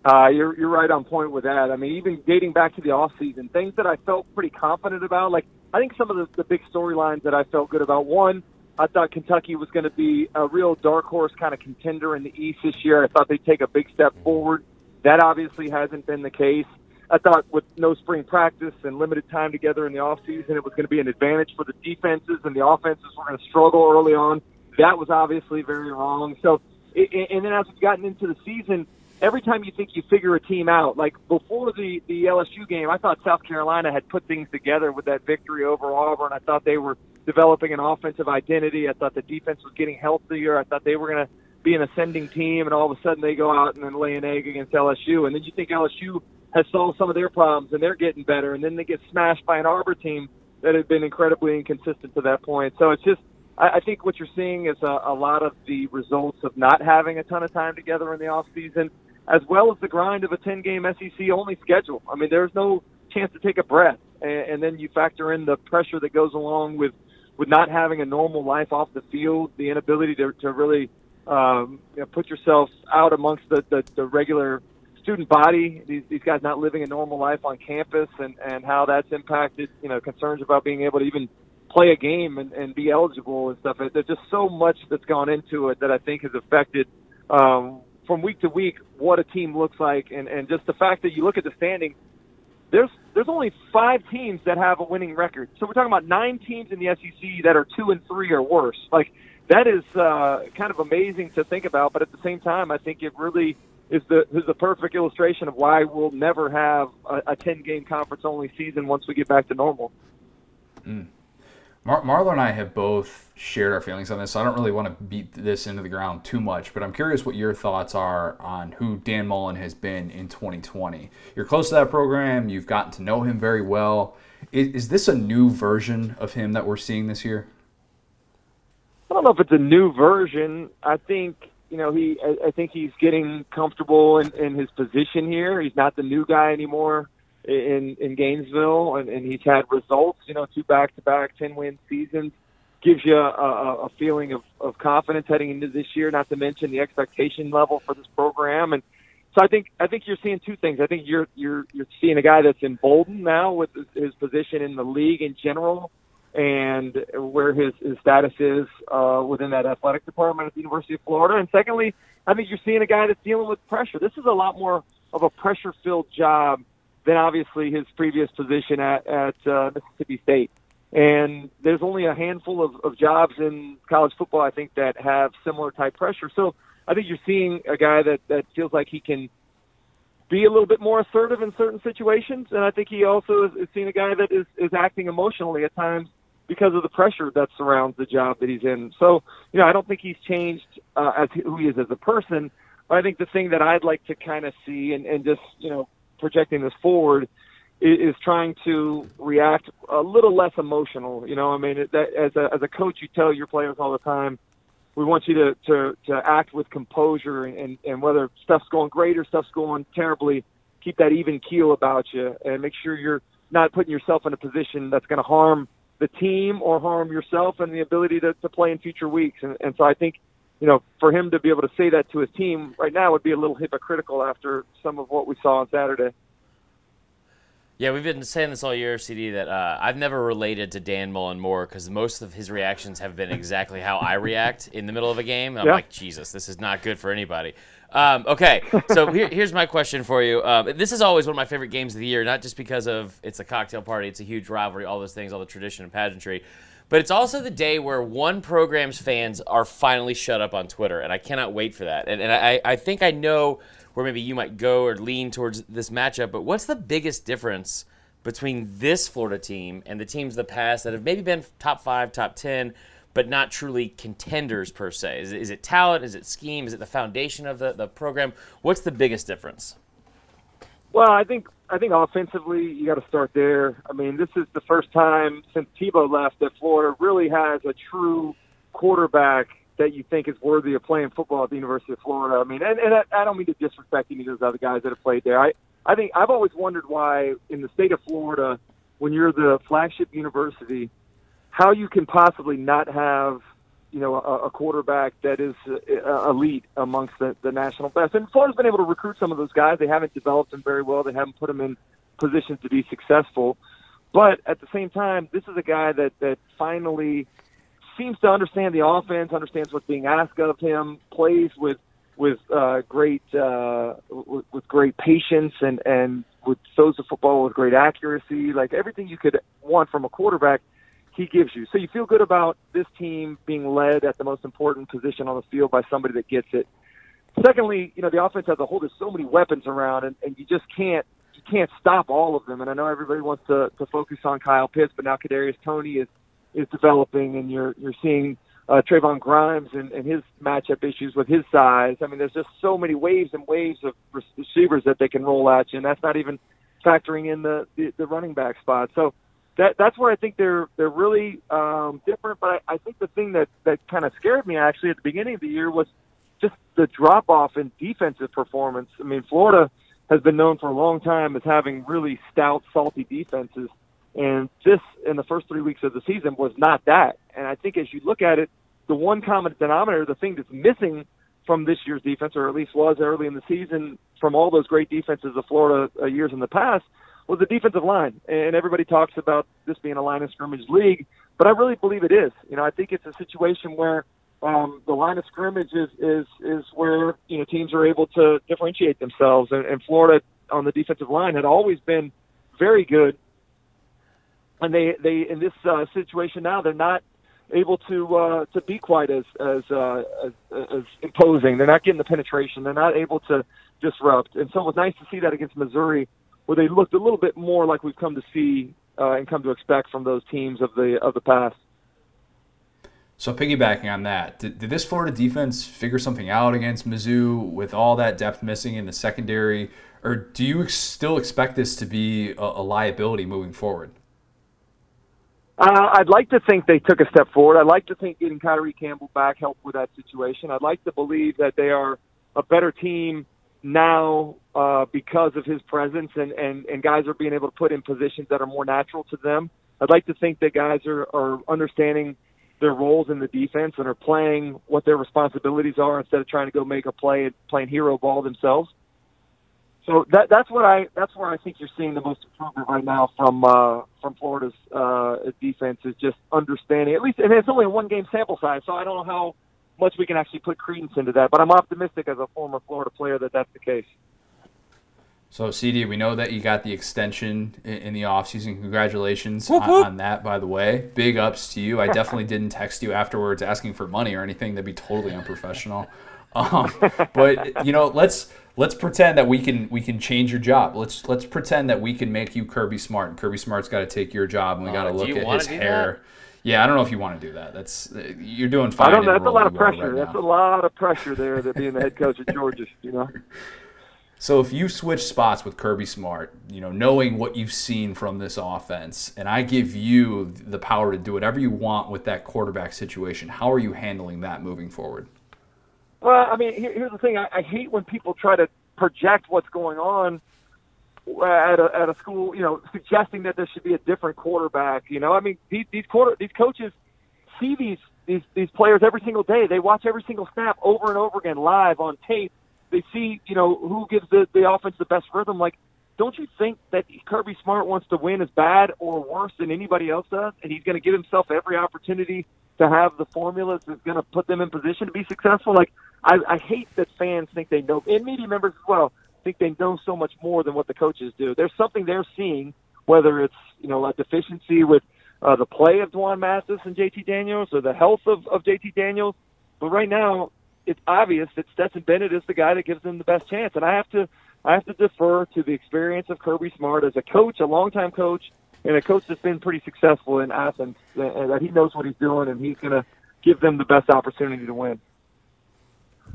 Uh, you're you're right on point with that. I mean, even dating back to the off season, things that I felt pretty confident about. Like I think some of the, the big storylines that I felt good about. One I thought Kentucky was going to be a real dark horse kind of contender in the East this year. I thought they'd take a big step forward. That obviously hasn't been the case. I thought with no spring practice and limited time together in the offseason, it was going to be an advantage for the defenses and the offenses were going to struggle early on. That was obviously very wrong. So, and then as we've gotten into the season, every time you think you figure a team out, like before the the LSU game, I thought South Carolina had put things together with that victory over Auburn. I thought they were developing an offensive identity. I thought the defense was getting healthier. I thought they were going to be an ascending team, and all of a sudden they go out and then lay an egg against LSU. And then you think LSU has solved some of their problems and they're getting better, and then they get smashed by an Auburn team that had been incredibly inconsistent to that point. So it's just, I, I think what you're seeing is a, a lot of the results of not having a ton of time together in the off season, as well as the grind of a 10 game SEC only schedule. I mean, there's no chance to take a breath, and, and then you factor in the pressure that goes along with with not having a normal life off the field, the inability to, to really um, you know, put yourself out amongst the, the, the regular student body, these, these guys not living a normal life on campus and, and how that's impacted, you know, concerns about being able to even play a game and, and be eligible and stuff. There's just so much that's gone into it that I think has affected um, from week to week what a team looks like and, and just the fact that you look at the standings – there's there's only five teams that have a winning record. So we're talking about nine teams in the SEC that are two and three or worse. Like that is uh, kind of amazing to think about. But at the same time, I think it really is the is the perfect illustration of why we'll never have a, a ten game conference only season once we get back to normal. Mm. Mar- Marler and I have both shared our feelings on this, so I don't really want to beat this into the ground too much, but I'm curious what your thoughts are on who Dan Mullen has been in 2020. You're close to that program, you've gotten to know him very well. Is, is this a new version of him that we're seeing this year? I don't know if it's a new version. I think you know he. I, I think he's getting comfortable in, in his position here. He's not the new guy anymore in in Gainesville, and, and he's had results. You know, two back-to-back ten-win seasons gives you a, a feeling of, of confidence heading into this year. Not to mention the expectation level for this program, and so I think I think you're seeing two things. I think you're you're you're seeing a guy that's emboldened now with his, position in the league in general, and where his his status is uh, within that athletic department at the University of Florida. And secondly, I think you're seeing a guy that's dealing with pressure. This is a lot more of a pressure-filled job than obviously his previous position at, at uh, Mississippi State. And there's only a handful of, of jobs in college football, I think, that have similar type pressure. So I think you're seeing a guy that, that feels like he can be a little bit more assertive in certain situations. And I think he also is, is seen a guy that is, is acting emotionally at times because of the pressure that surrounds the job that he's in. So, you know, I don't think he's changed uh, as who he is as a person. But I think the thing that I'd like to kind of see and, and just, you know, projecting this forward is, trying to react a little less emotional. You know, I mean, that, as a, as a coach, you tell your players all the time, we want you to, to, to act with composure and, and whether stuff's going great or stuff's going terribly, keep that even keel about you and make sure you're not putting yourself in a position that's going to harm the team or harm yourself and the ability to, to play in future weeks. And, and so I think, you know, for him to be able to say that to his team right now would be a little hypocritical after some of what we saw on Saturday. Yeah, we've been saying this all year, CD, that uh, I've never related to Dan Mullen more because most of his reactions have been exactly how I react in the middle of a game. I'm yeah. like, Jesus, this is not good for anybody. Um, okay, so here, here's my question for you. Um, this is always one of my favorite games of the year, not just because of it's a cocktail party, it's a huge rivalry, all those things, all the tradition and pageantry, but it's also the day where one program's fans are finally shut up on Twitter, and I cannot wait for that. And, and I, I think I know where maybe you might go or lean towards this matchup. But what's the biggest difference between this Florida team and the teams of the past that have maybe been top five, top 10, but not truly contenders per se? Is is it talent? Is it scheme? Is it the foundation of the, the program? What's the biggest difference? Well, I think I think offensively you got to start there. I mean, this is the first time since Tebow left that Florida really has a true quarterback that you think is worthy of playing football at the University of Florida. I mean, and, and I, I don't mean to disrespect any of those other guys that have played there. I, I think I've always wondered why in the state of Florida, when you're the flagship university, how you can possibly not have, you know, a, a quarterback that is uh, elite amongst the, the national best. And Florida's been able to recruit some of those guys. They haven't developed them very well. They haven't put them in positions to be successful. But at the same time, this is a guy that that finally seems to understand the offense, understands what's being asked of him, plays with with uh, great uh, with, with great patience and and with throws the football with great accuracy. Like everything you could want from a quarterback, he gives you. So you feel good about this team being led at the most important position on the field by somebody that gets it. Secondly, you know the offense as a whole. There's so many weapons around, and, and you just can't you can't stop all of them. And I know everybody wants to to focus on Kyle Pitts, but now Kadarius Toney is is developing, and you're you're seeing uh, Trevon Grimes and, and his matchup issues with his size. I mean, there's just so many waves and waves of receivers that they can roll at you, and that's not even factoring in the the, the running back spot. So that that's where I think they're they're really um, different. But I, I think the thing that that kind of scared me actually at the beginning of the year was just the drop off in defensive performance. I mean, Florida has been known for a long time as having really stout, salty defenses. And this, in the first three weeks of the season, was not that. And I think as you look at it, the one common denominator, the thing that's missing from this year's defense, or at least was early in the season from all those great defenses of Florida uh, years in the past, was the defensive line. And everybody talks about this being a line of scrimmage league, but I really believe it is. You know, I think it's a situation where um, the line of scrimmage is, is is where you know teams are able to differentiate themselves, and, and Florida on the defensive line had always been very good and they they in this uh, situation now they're not able to uh, to be quite as as, uh, as as imposing. They're not getting the penetration. They're not able to disrupt. And so it was nice to see that against Missouri, where they looked a little bit more like we've come to see uh, and come to expect from those teams of the of the past. So piggybacking on that, did, did this Florida defense figure something out against Mizzou with all that depth missing in the secondary, or do you ex- still expect this to be a, a liability moving forward? Uh, I'd like to think they took a step forward. I'd like to think getting Kyree Campbell back helped with that situation. I'd like to believe that they are a better team now uh, because of his presence and, and, and guys are being able to put in positions that are more natural to them. I'd like to think that guys are, are understanding their roles in the defense and are playing what their responsibilities are instead of trying to go make a play and playing hero ball themselves so that that's what I that's where I think you're seeing the most improvement right now from uh, from Florida's uh, defense is just understanding at least and it's only a one game sample size, so I don't know how much we can actually put credence into that. But I'm optimistic as a former Florida player that that's the case. So CD, we know that you got the extension in the offseason. Congratulations on, on, that, by the way. Big ups to you. I definitely didn't text you afterwards asking for money or anything. That'd be totally unprofessional. Um, but you know, let's let's pretend that we can we can change your job. Let's let's pretend that we can make you Kirby Smart, and Kirby Smart's got to take your job, and we got to do look at his hair. that? Yeah, I don't know if you want to do that. That's uh, you're doing fine. I don't know. That's a lot of pressure. right That's a lot of pressure there. That being the head coach at Georgia, you know. So if you switch spots with Kirby Smart, you know, knowing what you've seen from this offense, and I give you the power to do whatever you want with that quarterback situation, how are you handling that moving forward? Well, I mean, here's the thing. I, I hate when people try to project what's going on Uh, at a, at a school, you know, suggesting that there should be a different quarterback. You know, I mean, these these quarter these coaches see these these these players every single day. They watch every single snap over and over again live on tape. They see, you know, who gives the the offense the best rhythm. Like, don't you think that Kirby Smart wants to win as bad or worse than anybody else does, and he's going to give himself every opportunity to have the formulas that's going to put them in position to be successful? Like, I, I hate that fans think they know, and media members as well think they know so much more than what the coaches do. There's something they're seeing, whether it's you know a deficiency with uh, the play of Dwan Mathis and JT Daniels or the health of, of JT Daniels. But right now, it's obvious that Stetson Bennett is the guy that gives them the best chance, and I have to I have to defer to the experience of Kirby Smart as a coach, a longtime coach, and a coach that's been pretty successful in Athens, and that he knows what he's doing, and he's going to give them the best opportunity to win.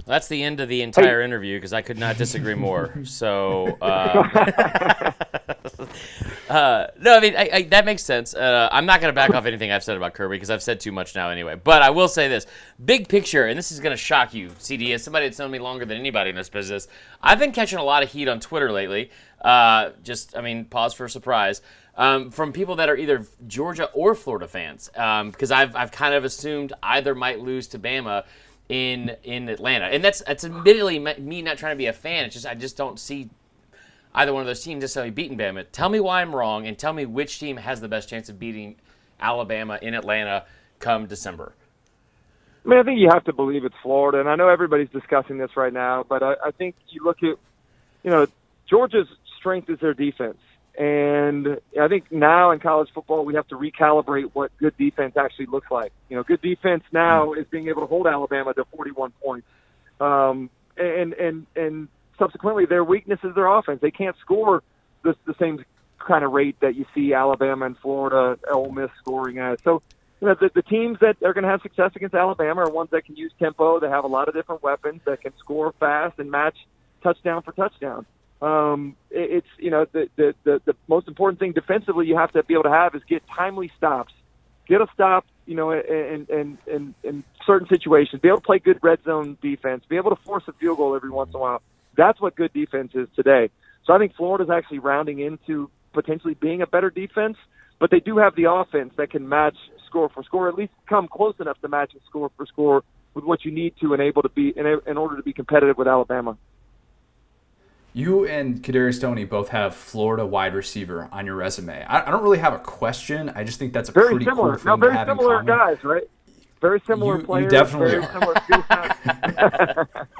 That's the end of the entire interview because I could not disagree more. So, uh, uh, no, I mean I, I, that makes sense. Uh, I'm not going to back off anything I've said about Kirby because I've said too much now anyway. But I will say this: big picture, and this is going to shock you, CD, as somebody that's known me longer than anybody in this business. I've been catching a lot of heat on Twitter lately. Uh, just, I mean, pause for a surprise. Um, from people that are either Georgia or Florida fans, because I've, I've kind of assumed either might lose to Bama in in Atlanta, and that's that's admittedly me not trying to be a fan. It's just I just don't see either one of those teams necessarily beating Bama. Tell me why I'm wrong, and tell me which team has the best chance of beating Alabama in Atlanta come December. I mean, I think you have to believe it's Florida, and I know everybody's discussing this right now, but I, I think you look at, you know, Georgia's strength is their defense. And I think now in college football, we have to recalibrate what good defense actually looks like. You know, good defense now is being able to hold Alabama to 41 points. Um, and, and, and subsequently, their weakness is their offense. They can't score the, the same kind of rate that you see Alabama and Florida, Ole Miss scoring at. So, you know, the, the teams that are going to have success against Alabama are ones that can use tempo, that have a lot of different weapons, that can score fast and match touchdown for touchdown um, it, it's you know the, the the the most important thing defensively you have to be able to have is get timely stops, get a stop, you know, in in in, in certain situations, be able to play good red zone defense, be able to force a field goal every once in a while. That's what good defense is today. So I think Florida's actually rounding into potentially being a better defense, but they do have the offense that can match score for score, at least come close enough to match score for score with what you need to enable to be in, in order to be competitive with Alabama. You and Kadarius Toney both have Florida wide receiver on your resume. I, I don't really have a question. I just think that's a very pretty similar. cool thing no, very to have similar guys, right? Very similar You- you definitely very are. similar.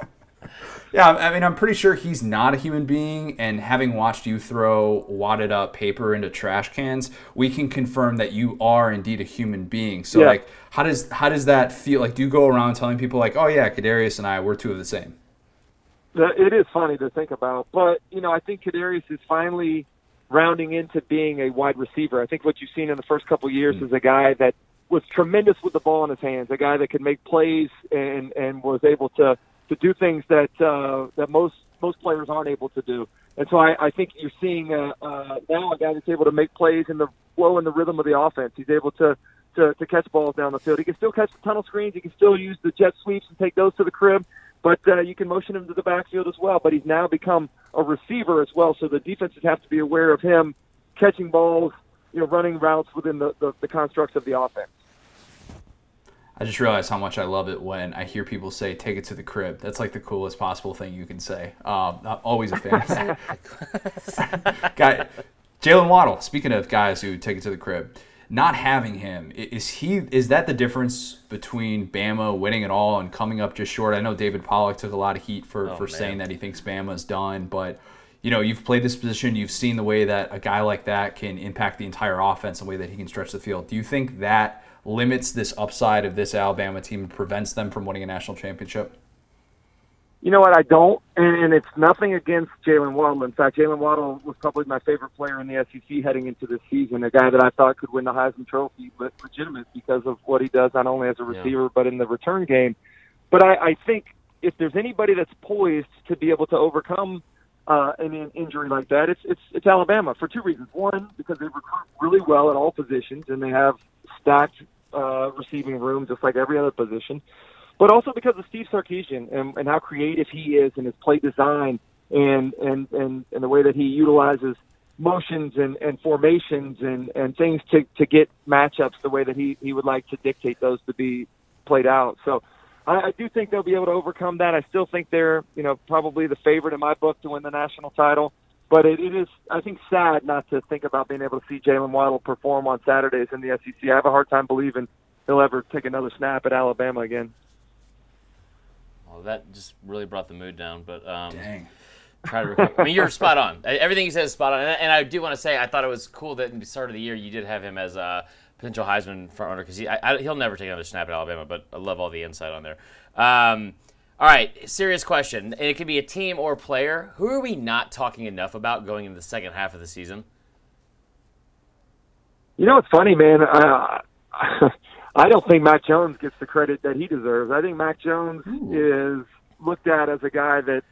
Yeah, I mean, I'm pretty sure he's not a human being, and having watched you throw wadded up paper into trash cans, we can confirm that you are indeed a human being. So, Yeah. like, how does how does that feel? Like, do you go around telling people like, "Oh yeah, Kadarius and I, we're two of the same"? It is funny to think about, but you know, I think Kadarius is finally rounding into being a wide receiver. I think what you've seen in the first couple of years is a guy that was tremendous with the ball in his hands, a guy that could make plays and and was able to to do things that uh, that most most players aren't able to do. And so I, I think you're seeing uh, uh, now a guy that's able to make plays in the flow and the rhythm of the offense. He's able to, to to catch balls down the field. He can still catch the tunnel screens. He can still use the jet sweeps and take those to the crib. But uh, you can motion him to the backfield as well. But he's now become a receiver as well. So the defenses have to be aware of him catching balls, you know, running routes within the, the, the constructs of the offense. I just realized how much I love it when I hear people say "take it to the crib." That's like the coolest possible thing you can say. Um, not always a fan. Guy, Jaylen Waddle. Speaking of guys who take it to the crib, not having him is he is that the difference between Bama winning it all and coming up just short? I know David Pollack took a lot of heat for oh, for man. saying that he thinks Bama's done, but. You know, you've played this position. You've seen the way that a guy like that can impact the entire offense, the way that he can stretch the field. Do you think that limits this upside of this Alabama team and prevents them from winning a national championship? You know what? I don't, and it's nothing against Jaylen Waddle. In fact, Jaylen Waddle was probably my favorite player in the SEC heading into this season. A guy that I thought could win the Heisman Trophy, but legitimate because of what he does not only as a receiver yeah. but in the return game. But I, I think if there's anybody that's poised to be able to overcome uh, an injury like that, it's it's it's Alabama for two reasons. One, because they recruit really well at all positions and they have stacked uh, receiving room just like every other position but also because of Steve Sarkisian and, and how creative he is in his play design and and and, and the way that he utilizes motions and, and formations and, and things to, to get matchups the way that he, he would like to dictate those to be played out. So I, I do think they'll be able to overcome that. I still think they're, you know, probably the favorite in my book to win the national title. But it, it is, I think, sad not to think about being able to see Jaylen Waddle perform on Saturdays in the SEC. I have a hard time believing he'll ever take another snap at Alabama again. Well, that just really brought the mood down. But um, dang. Try to recover. I mean, you're spot on. Everything you said is spot on. And, and I do want to say, I thought it was cool that in the start of the year you did have him as a potential Heisman front runner because he, he'll never take another snap at Alabama. But I love all the insight on there. Um, all right, serious question, and it could be a team or a player. Who are we not talking enough about going into the second half of the season? You know, it's funny, man. Uh, I don't think Mac Jones gets the credit that he deserves. I think Mac Jones Ooh. is looked at as a guy that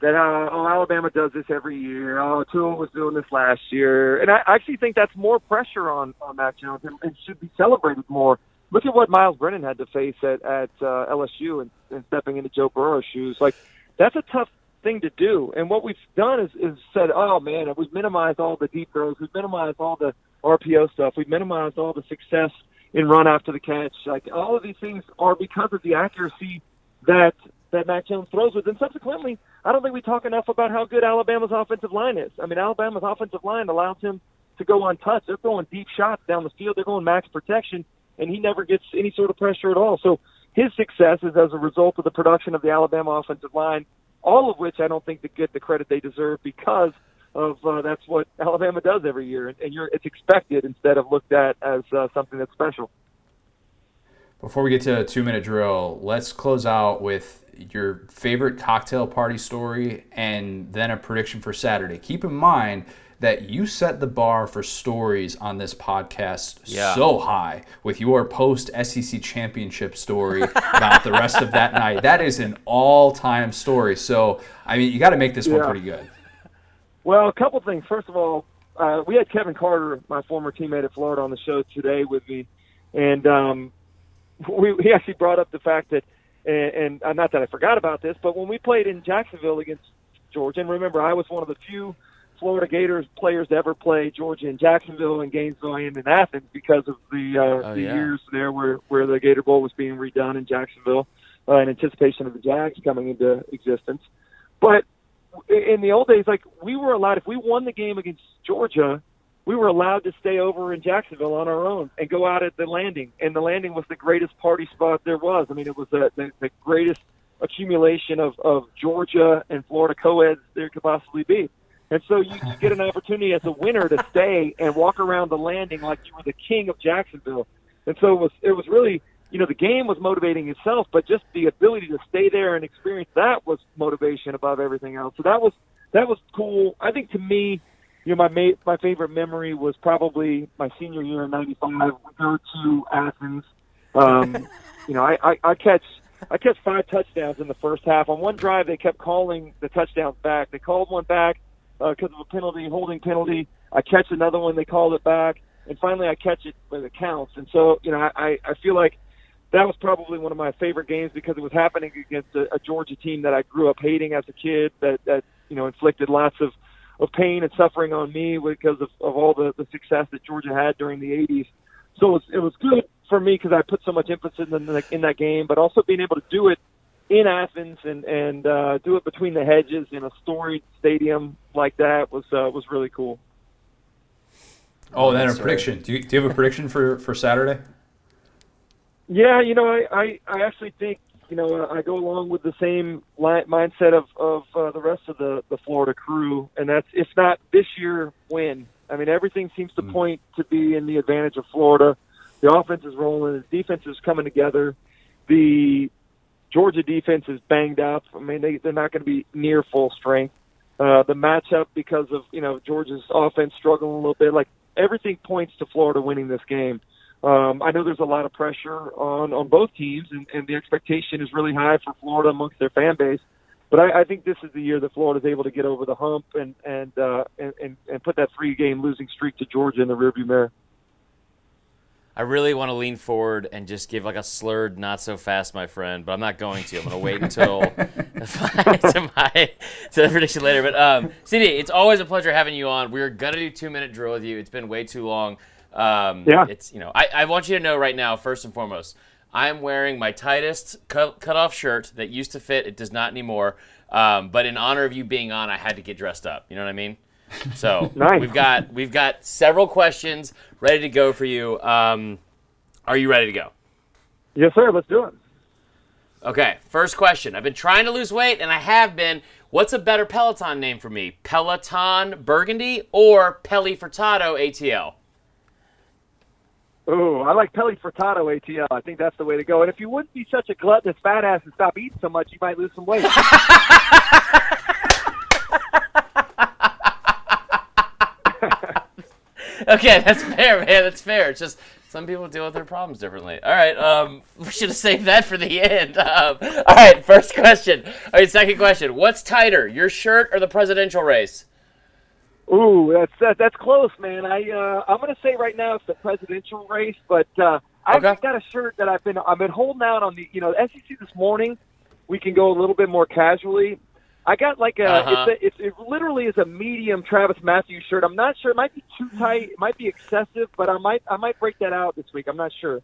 that uh, oh Alabama does this every year. Oh Tua was doing this last year, and I actually think that's more pressure on on Mac Jones and, and should be celebrated more. Look at what Myles Brennan had to face at at uh, LSU and, and stepping into Joe Burrow's shoes. Like that's a tough thing to do. And what we've done is, is said, oh man, we've minimized all the deep throws, we've minimized all the RPO stuff, we've minimized all the success in run after the catch. Like all of these things are because of the accuracy that that Mac Jones throws with. And subsequently, I don't think we talk enough about how good Alabama's offensive line is. I mean, Alabama's offensive line allows him to go untouched. They're throwing deep shots down the field. They're going max protection, and he never gets any sort of pressure at all. So his success is as a result of the production of the Alabama offensive line, all of which I don't think they get the credit they deserve because – of uh, that's what Alabama does every year, and, and you're, it's expected instead of looked at as uh, something that's special. Before we get to a two minute drill, let's close out with your favorite cocktail party story and then a prediction for Saturday. Keep in mind that you set the bar for stories on this podcast yeah. so high with your post SEC championship story about the rest of that night. That is an all time story. So, I mean, you got to make this yeah. one pretty good. Well, a couple things. First of all, uh, we had Kevin Carter, my former teammate at Florida, on the show today with me, and um, we, he actually brought up the fact that, and, and uh, not that I forgot about this, but when we played in Jacksonville against Georgia, and remember, I was one of the few Florida Gators players to ever play Georgia in Jacksonville and Gainesville and in Athens because of the uh, oh, the yeah. years there where where the Gator Bowl was being redone in Jacksonville uh, in anticipation of the Jags coming into existence. But in the old days, like we were allowed if we won the game against Georgia, we were allowed to stay over in Jacksonville on our own and go out at the landing. And the landing was the greatest party spot there was. I mean, it was the, the, the greatest accumulation of, of Georgia and Florida co-eds there could possibly be. And so you, you get an opportunity as a winner to stay and walk around the landing like you were the king of Jacksonville. And so it was it was really you know, the game was motivating itself, but just the ability to stay there and experience that was motivation above everything else. So that was that was cool. I think to me, you know, my ma- my favorite memory was probably my senior year in '95. We go to Athens. Um, you know, I, I, I catch I catch five touchdowns in the first half. On one drive, they kept calling the touchdowns back. They called one back because uh, of a penalty, holding penalty. I catch another one, they called it back, and finally I catch it when it counts. And so, you know, I I feel like that was probably one of my favorite games because it was happening against a, a Georgia team that I grew up hating as a kid that that you know inflicted lots of of pain and suffering on me because of, of all the, the success that Georgia had during the 80s. So it was, it was good for me because I put so much emphasis in, the, in that game, but also being able to do it in Athens and and uh, do it between the hedges in a storied stadium like that was uh, was really cool. Oh, then a prediction. Do you, do you have a prediction for for Saturday? Yeah, you know, I, I, I actually think, you know, I go along with the same line, mindset of, of uh, the rest of the, the Florida crew, and that's if not this year, when. I mean, everything seems to mm. point to be in the advantage of Florida. The offense is rolling, the defense is coming together. The Georgia defense is banged up. I mean, they, they're not going to be near full strength. Uh, the matchup because of you know Georgia's offense struggling a little bit. Like everything points to Florida winning this game. Um, I know there's a lot of pressure on on both teams, and, and the expectation is really high for Florida amongst their fan base. But I, I think this is the year that Florida's able to get over the hump and and uh, and, and and put that three game losing streak to Georgia in the rearview mirror. I really want to lean forward and just give like a slurred, not so fast, my friend, but I'm not going to. I'm going to wait until to my to the prediction later. But um, CD, it's always a pleasure having you on. We're gonna do two minute drill with you. It's been way too long. Um, Yeah. It's you know I, I want you to know right now, first and foremost, I'm wearing my tightest cut, cut off shirt that used to fit. It does not anymore. Um, but in honor of you being on, I had to get dressed up. You know what I mean? So Nice. we've got we've got several questions ready to go for you. Um, are you ready to go? Yes, sir. Let's do it. Okay, first question. I've been trying to lose weight, and I have been. What's a better Peloton name for me? Peloton Burgundy or Pelli Furtado ATL? Oh, I like Pelly Furtado ATL. I think that's the way to go. And if you wouldn't be such a gluttonous fat ass and stop eating so much, you might lose some weight. Okay, that's fair, man. That's fair. It's just some people deal with their problems differently. All right, um, we should have saved that for the end. Um, all right, first question. All right, second question. What's tighter, your shirt or the presidential race? Ooh, that's that, that's close, man. I uh, I'm gonna say right now it's the presidential race, but uh, I've Okay. got a shirt that I've been I've been holding out on the you know SEC this morning. We can go a little bit more casually. I got like a Uh-huh. it's a it's, it literally is a medium Travis Matthews shirt. I'm not sure. It might be too tight. It might be excessive, but I might I might break that out this week. I'm not sure.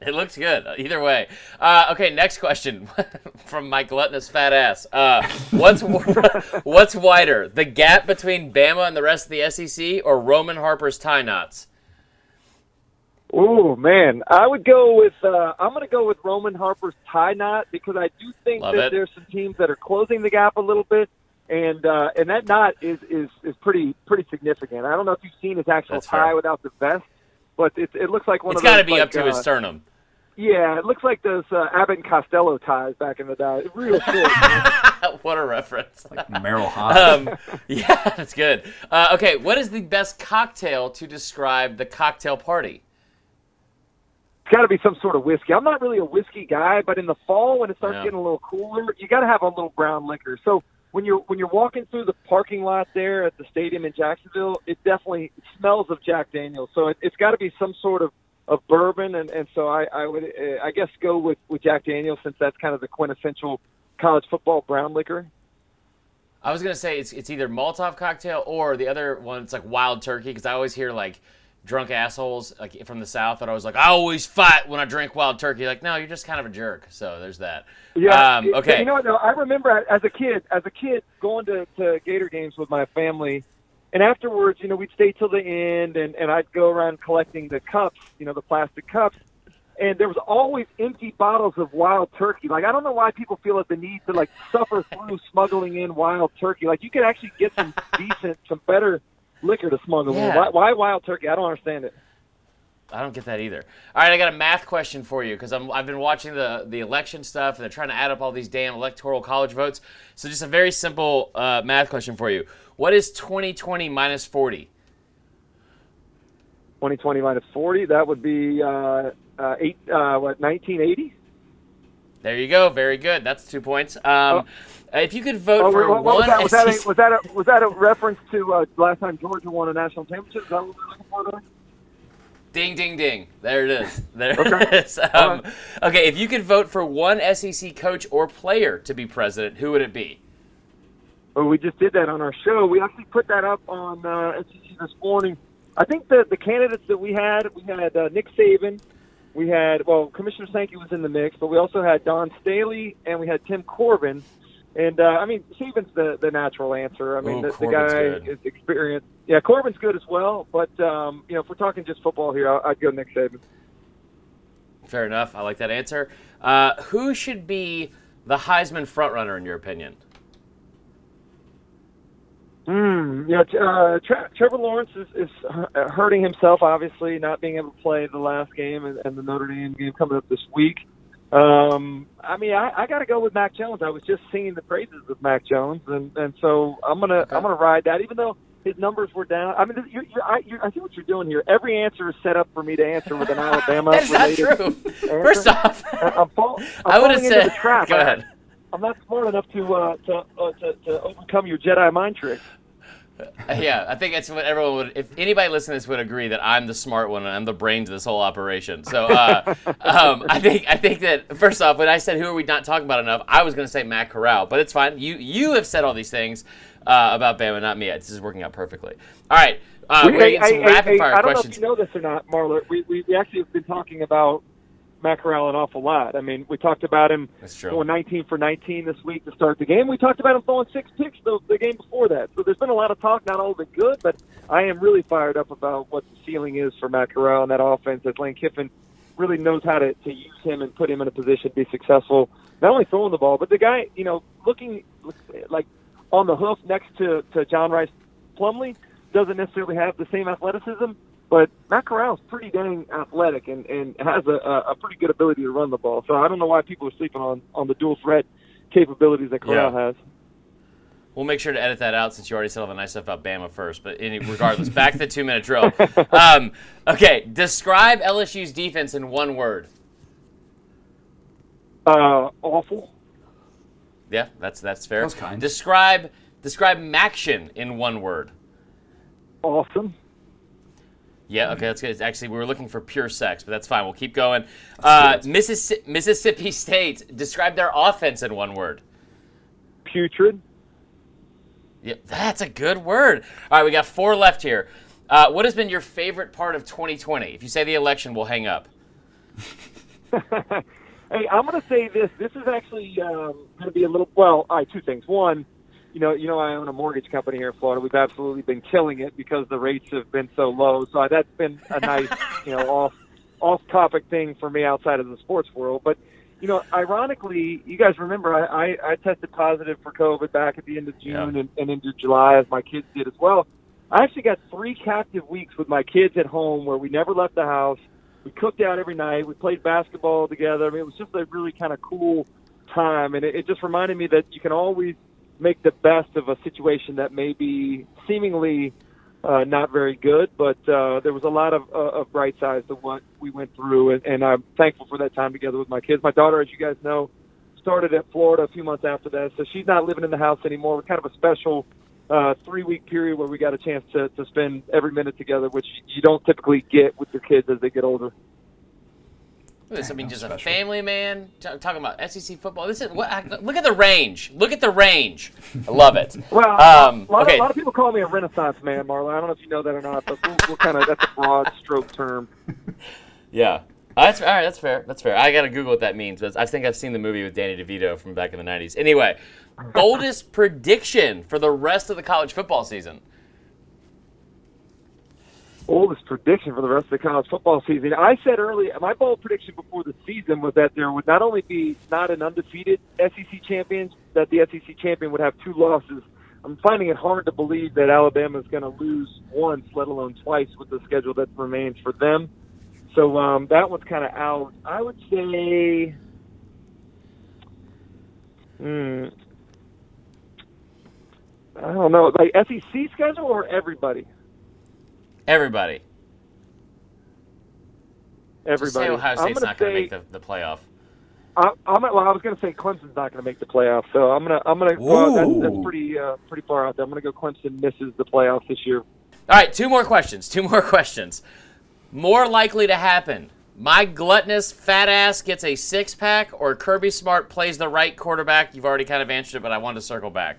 It looks good. Either way. Uh, okay, next question from my gluttonous fat ass. Uh, what's what's wider, the gap between Bama and the rest of the SEC, or Roman Harper's tie knots? Oh man, I would go with. Uh, I'm going to go with Roman Harper's tie knot because I do think Love that it. there's some teams that are closing the gap a little bit, and uh, and that knot is is is pretty pretty significant. I don't know if you've seen his actual That's tie fair. without the vest, but it it looks like one It's of those. It's got to be like, up to his uh, sternum. Yeah, it looks like those uh, Abbott and Costello ties back in the day. Real short. what a reference. Merrill Hobbs. um, yeah, that's good. Uh, okay, what is the best cocktail to describe the cocktail party? it's got to be some sort of whiskey. I'm not really a whiskey guy, but in the fall when it starts Yeah. getting a little cooler, you got to have a little brown liquor. So when you're when you're walking through the parking lot there at the stadium in Jacksonville, it definitely smells of Jack Daniels. So it, it's got to be some sort of of bourbon, and and so I I would uh, I guess go with with Jack Daniels since that's kind of the quintessential college football brown liquor. I was gonna say it's it's either Molotov cocktail or the other one. It's like wild turkey because I always hear like drunk assholes like from the south that I was like I always fight when I drink wild turkey. Like no, you're just kind of a jerk. So there's that. Yeah. Um, okay. You know what? Though? I remember as a kid, as a kid, going to, to Gator games with my family, and afterwards, you know, we'd stay till the end, and and I'd go around collecting the cups, you know, the plastic cups, and there was always empty bottles of wild turkey. Like I don't know why people feel like the need to like suffer through smuggling in wild turkey. Like you could actually get some decent, some better liquor to smuggle in. Yeah. Why, why wild turkey? I don't understand it. I don't get that either. All right, I got a math question for you because I've been watching the, the election stuff and they're trying to add up all these damn electoral college votes. So, just a very simple uh, math question for you. What is 2020 minus 40? 2020 minus 40, that would be uh, uh, eight. Uh, what 1980? There you go. Very good. That's two points. Um, If you could vote Oh, for what, what was one that? Was that, SEC a, was that a was that a reference to uh, last time Georgia won a national championship? Is that what we're looking for there? Ding, ding, ding. There it is. There Okay. it is. Um, Okay, if you could vote for one SEC coach or player to be president, who would it be? Well, we just did that on our show. We actually put that up on uh, SEC this morning. I think the the candidates that we had, we had uh, Nick Saban, we had well Commissioner Sankey was in the mix, but we also had Dawn Staley and we had Tim Corbin. And uh, I mean, Saban's the the natural answer. I mean, Ooh, the, the guy good. is experienced. Yeah, Corbin's good as well. But um, you know, if we're talking just football here, I- I'd go Nick Saban. Fair enough. I like that answer. Uh, who should be the Heisman frontrunner in your opinion? Hmm. Yeah, uh, Tre- Trevor Lawrence is, is hurting himself, obviously, not being able to play the last game and, and the Notre Dame game coming up this week. Um, I mean, I, I got to go with Mac Jones. I was just singing the praises of Mac Jones, and and so I'm gonna Okay. I'm gonna ride that, even though his numbers were down. I mean, you're, you're, I, you're, I see what you're doing here. Every answer is set up for me to answer with an Alabama. That's not true. answer. First off, I'm, fall, I'm I would have falling into said. the trap. Go ahead. I'm not smart enough to uh, to, uh, to to overcome your Jedi mind tricks. Yeah, I think that's what everyone would. If anybody listening to this would agree that I'm the smart one and I'm the brains of this whole operation. So uh, um, I think I think that first off, when I said who are we not talking about enough, I was going to say Matt Corral, but it's fine. You you have said all these things uh, about Bama, not me. This is working out perfectly. All right, uh, we're gonna get some hey, rapid fire I don't questions. know if you know this or not, Marler. We, we, we actually have been talking about Matt an awful lot. I mean, we talked about him going 19 for 19 this week to start the game. We talked about him throwing six picks the, the game before that. So there's been a lot of talk, not all of it good, but I am really fired up about what the ceiling is for Matt Corral and that offense as Lane Kiffin really knows how to, to use him and put him in a position to be successful, not only throwing the ball, but the guy, you know, looking like on the hoof next to, to John Rhys Plumlee doesn't necessarily have the same athleticism, but Matt Corral's pretty dang athletic and, and has a, a a pretty good ability to run the ball. So I don't know why people are sleeping on, on the dual threat capabilities that Corral Yeah. has. We'll make sure to edit that out since you already said all the nice stuff about Bama first. But any, regardless, back to the two minute drill. Um, okay, describe LSU's defense in one word. Uh, awful. Yeah, that's that's fair. That kind. Describe describe MACtion in one word. Awesome. Yeah, okay, that's good. It's Actually, we were looking for pure sex, but that's fine. We'll keep going. Uh, Mississi- Mississippi State. Describe their offense in one word. Putrid. Yeah, that's a good word. All right, we got four left here. Uh, what has been your favorite part of 2020? If you say the election, we'll hang up. Hey, I'm going to say this. This is actually um, going to be a little. Well, all right, two things. One, you know, you know, I own a mortgage company here in Florida. We've absolutely been killing it because the rates have been so low. So that's been a nice, you know, off off topic thing for me outside of the sports world. But you know, ironically, you guys remember I, I, I tested positive for COVID back at the end of June Yeah. and, and into July, as my kids did as well. I actually got three captive weeks with my kids at home where we never left the house. We cooked out every night. We played basketball together. I mean, it was just a really kind of cool time, and it, it just reminded me that you can always make the best of a situation that may be seemingly uh, not very good, but uh, there was a lot of, uh, of bright sides to what we went through, and, and I'm thankful for that time together with my kids. My daughter, as you guys know, started at Florida a few months after that, so she's not living in the house anymore. It's kind of a special uh, three week period where we got a chance to, to spend every minute together, which you don't typically get with your kids as they get older. This, I mean, That's just a family man t- talking about SEC football. This is what. I, look at the range. Look at the range. I love it. Well, Um, a, lot okay. of, a lot of people call me a Renaissance man, Marler. I don't know if you know that or not, but we'll, we'll kind of that's a broad stroke term. Yeah. Uh, That's all right. That's fair. That's fair. I gotta Google what that means, but I think I've seen the movie with Danny DeVito from back in the '90s. Anyway, boldest prediction for the rest of the college football season. Oldest prediction for the rest of the college football season. I said earlier, my bold prediction before the season was that there would not only be not an undefeated SEC champion, that the SEC champion would have two losses. I'm finding it hard to believe that Alabama is going to lose once, let alone twice, with the schedule that remains for them. So um, that one's kind of out. I would say, hmm, I don't know, like SEC schedule or everybody. Everybody. Just Everybody. say Ohio State's gonna not going to make the, the playoff. I, I'm well. I was going to say Clemson's not going to make the playoff, so I'm gonna I'm gonna well, that's, that's pretty uh, pretty far out there. I'm going to go Clemson misses the playoffs this year. All right, two more questions. Two more questions. More likely to happen. My gluttonous fat ass gets a six pack, or Kirby Smart plays the right quarterback. You've already kind of answered it, but I wanted to circle back.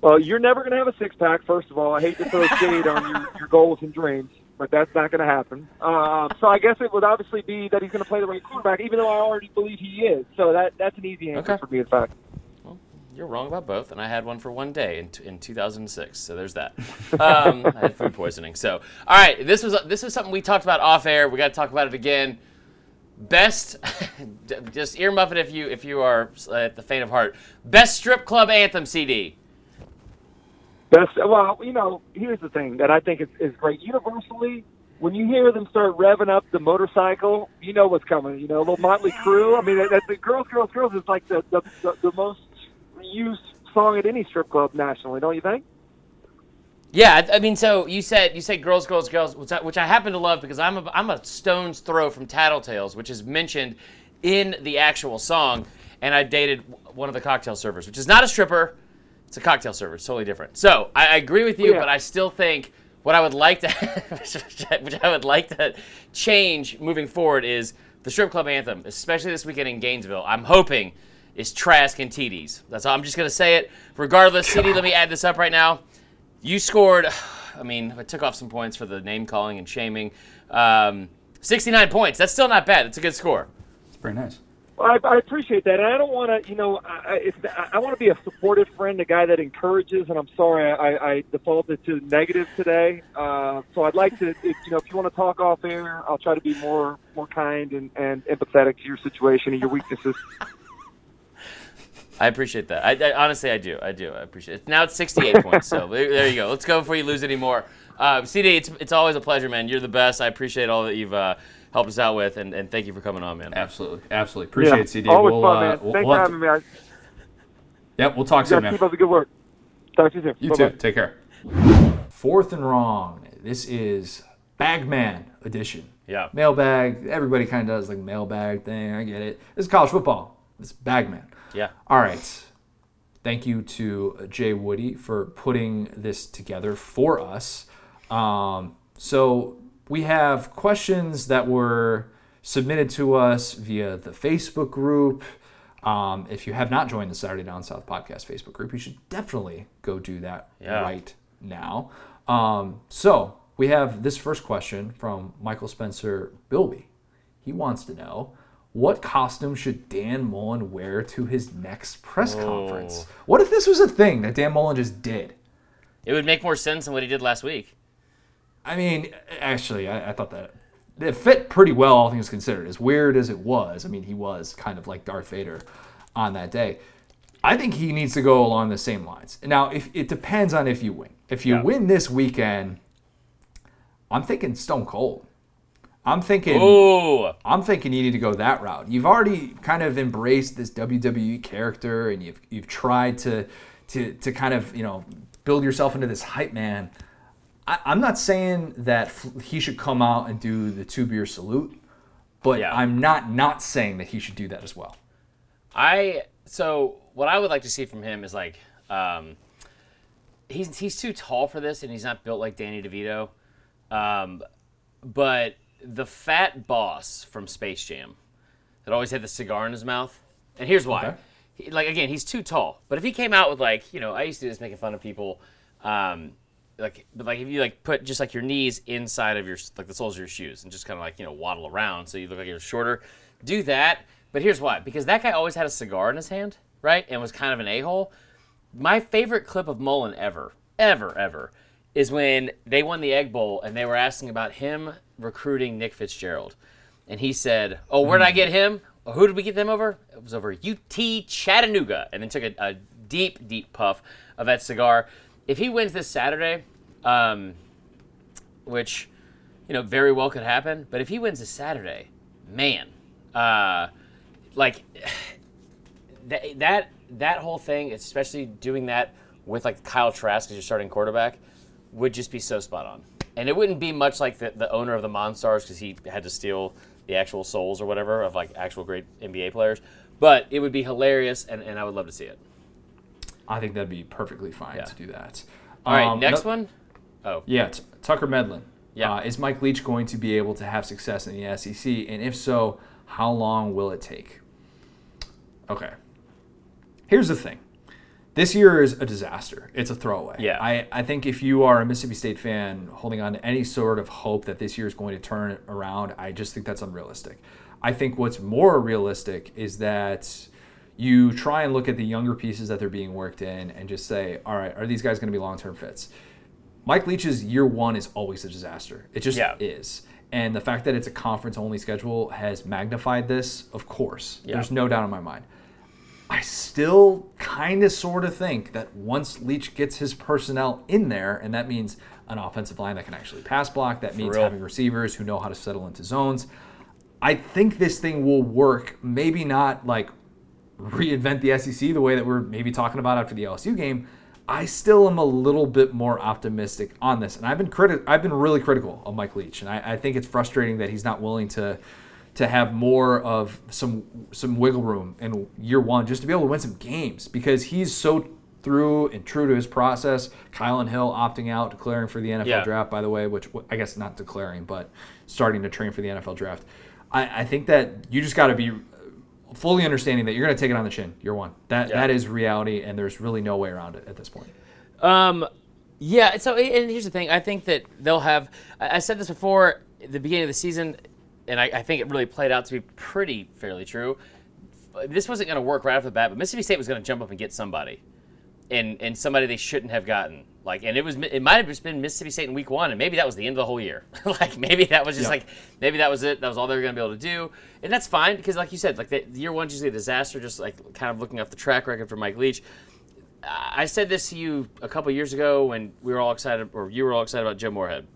Well, you're never going to have a six pack. First of all, I hate to throw shade on your, your goals and dreams, but that's not going to happen. Uh, so I guess it would obviously be that he's going to play the right quarterback, even though I already believe he is. So that that's an easy answer Okay. for me. In fact, You're wrong about both, and I had one for one day in, in 2006. So there's that. Um, I had food poisoning. So all right, this was this was something we talked about off air. We got to talk about it again. Best, just earmuff it if you if you are at the faint of heart. Best strip club anthem CD. Best, well, you know, here's the thing that I think is, is great. Universally, when you hear them start revving up the motorcycle, you know what's coming. You know, a little Motley Crue. I mean, that, the girls, girls, girls is like the the, the the most used song at any strip club nationally, don't you think? Yeah, I I mean, so you said you said girls, girls, girls, which I, which I happen to love because I'm a, I'm a stone's throw from Tattletales, which is mentioned in the actual song, and I dated one of the cocktail servers, which is not a stripper, it's a cocktail server, it's totally different. So I, I agree with you, Yeah. but I still think what I would like to, which I- which I would like to change moving forward is the strip club anthem, especially this weekend in Gainesville. I'm hoping is Trask and TDs. That's all. I'm just gonna say it. Regardless, CD, let me add this up right now. You scored. I mean, I took off some points for the name calling and shaming. Um, 69 points. That's still not bad. That's a good score. It's pretty nice. I, I appreciate that, and I don't want to, you know, I, I- I, want to be a supportive friend, a guy that encourages. And I'm sorry, I, I defaulted to negative today. Uh, so I'd like to, if, you know, if you want to talk off air, I'll try to be more more kind and, and empathetic to your situation and your weaknesses. I appreciate that. I, I honestly, I do. I do. I appreciate it. Now it's 68 points. So there there you go. Let's go before you lose any more. Uh, CD, it's it's always a pleasure, man. You're the best. I appreciate all that you've uh, helped us out with, and, and thank you for coming on, man. Absolutely, absolutely. Appreciate yeah. it, CD. Always we'll, fun, uh, man. we'll- Thanks we'll for having to- me. I, Yep, we'll talk you soon, guys man. keep up the good work. Talk to you soon. You Bye-bye. too. Take care. Fourth and wrong. This is Bagman edition. Yeah. Mailbag. Everybody kind of does like mailbag thing. I get it. This is college football. It's Bagman. Yeah. All right. Thank you to Jay Woody for putting this together for us. Um, so we have questions that were submitted to us via the Facebook group. Um, if you have not joined the Saturday Down South podcast Facebook group, you should definitely go do that Yeah. right now. Um, so we have this first question from Michael Spencer Bilby. He wants to know what costume should Dan Mullen wear to his next press conference? What if this was a thing that Dan Mullen just did? It would make more sense than what he did last week. I mean, actually, I, I thought that it fit pretty well, all things considered. As weird as it was, I mean, he was kind of like Darth Vader on that day. I think he needs to go along the same lines. Now, if it depends on if you win. If you Yeah. win this weekend, I'm thinking Stone Cold. I'm thinking. Ooh. I'm thinking you need to go that route. You've already kind of embraced this WWE character, and you've you've tried to to to kind of you know build yourself into this hype man. I, I'm not saying that he should come out and do the two beer salute, but Yeah. I'm not not saying that he should do that as well. I so what I would like to see from him is like um, he's he's too tall for this, and he's not built like Danny DeVito. Um, but the fat boss from Space Jam that always had the cigar in his mouth, and here's why. Okay. He, like again, he's too tall. But if he came out with like you know, I used to do this making fun of people. Um, like, but like if you like put just like your knees inside of your like the soles of your shoes and just kind of like you know waddle around so you look like you're shorter, do that. But here's why: because that guy always had a cigar in his hand, right, and was kind of an a hole. My favorite clip of Mullen ever, ever, ever, is when they won the Egg Bowl and they were asking about him recruiting Nick Fitzgerald, and he said, "Oh, where did I hmm. get him? Or who did we get them over? It was over UT Chattanooga," and then took a, a deep, deep puff of that cigar. If he wins this Saturday, um, which you know very well could happen, but if he wins this Saturday, man, uh, like that that that whole thing, especially doing that with like Kyle Trask as your starting quarterback, would just be so spot on. And it wouldn't be much like the, the owner of the Monstars because he had to steal the actual souls or whatever of like actual great NBA players. But it would be hilarious, and, and I would love to see it. I think that'd be perfectly fine Yeah. to do that. All right, Um, next no- one. Oh, Yeah, T- Tucker Medlin. Yeah. Uh, is Mike Leach going to be able to have success in the SEC? And if so, how long will it take? Okay. Here's the thing. This year is a disaster. It's a throwaway. Yeah. I, I think if you are a Mississippi State fan holding on to any sort of hope that this year is going to turn around, I just think that's unrealistic. I think what's more realistic is that you try and look at the younger pieces that they're being worked in and just say, all right, are these guys going to be long term fits? Mike Leach's year one is always a disaster. It just Yeah. is. And the fact that it's a conference only schedule has magnified this, of course. Yeah. There's no doubt in my mind. I still kind of sort of think that once Leach gets his personnel in there, and that means an offensive line that can actually pass block, that means real. having receivers who know how to settle into zones. I think this thing will work. Maybe not like reinvent the SEC the way that we're maybe talking about after the LSU game. I still am a little bit more optimistic on this, and I've been criti- I've been really critical of Mike Leach, and I, I think it's frustrating that he's not willing to to have more of some some wiggle room in year one just to be able to win some games because he's so through and true to his process. Kylan Hill opting out, declaring for the NFL Yeah. draft, by the way, which I guess not declaring, but starting to train for the NFL draft. I, I think that you just got to be fully understanding that you're going to take it on the chin year one. That Yeah. that is reality, and there's really no way around it at this point. Um, yeah. So, and here's the thing. I think that they'll have. I I said this before at the beginning of the season, and I, I think it really played out to be pretty fairly true. This wasn't going to work right off the bat, but Mississippi State was going to jump up and get somebody, and and somebody they shouldn't have gotten. Like, and it was it might have just been Mississippi State in week one, and maybe that was the end of the whole year. like, maybe that was just Yeah. like maybe that was it. That was all they were going to be able to do, and that's fine because, like you said, like the, year one's usually a disaster. Just like kind of looking off the track record for Mike Leach. I said this to you a couple years ago when we were all excited, or you were all excited about Joe Moorhead.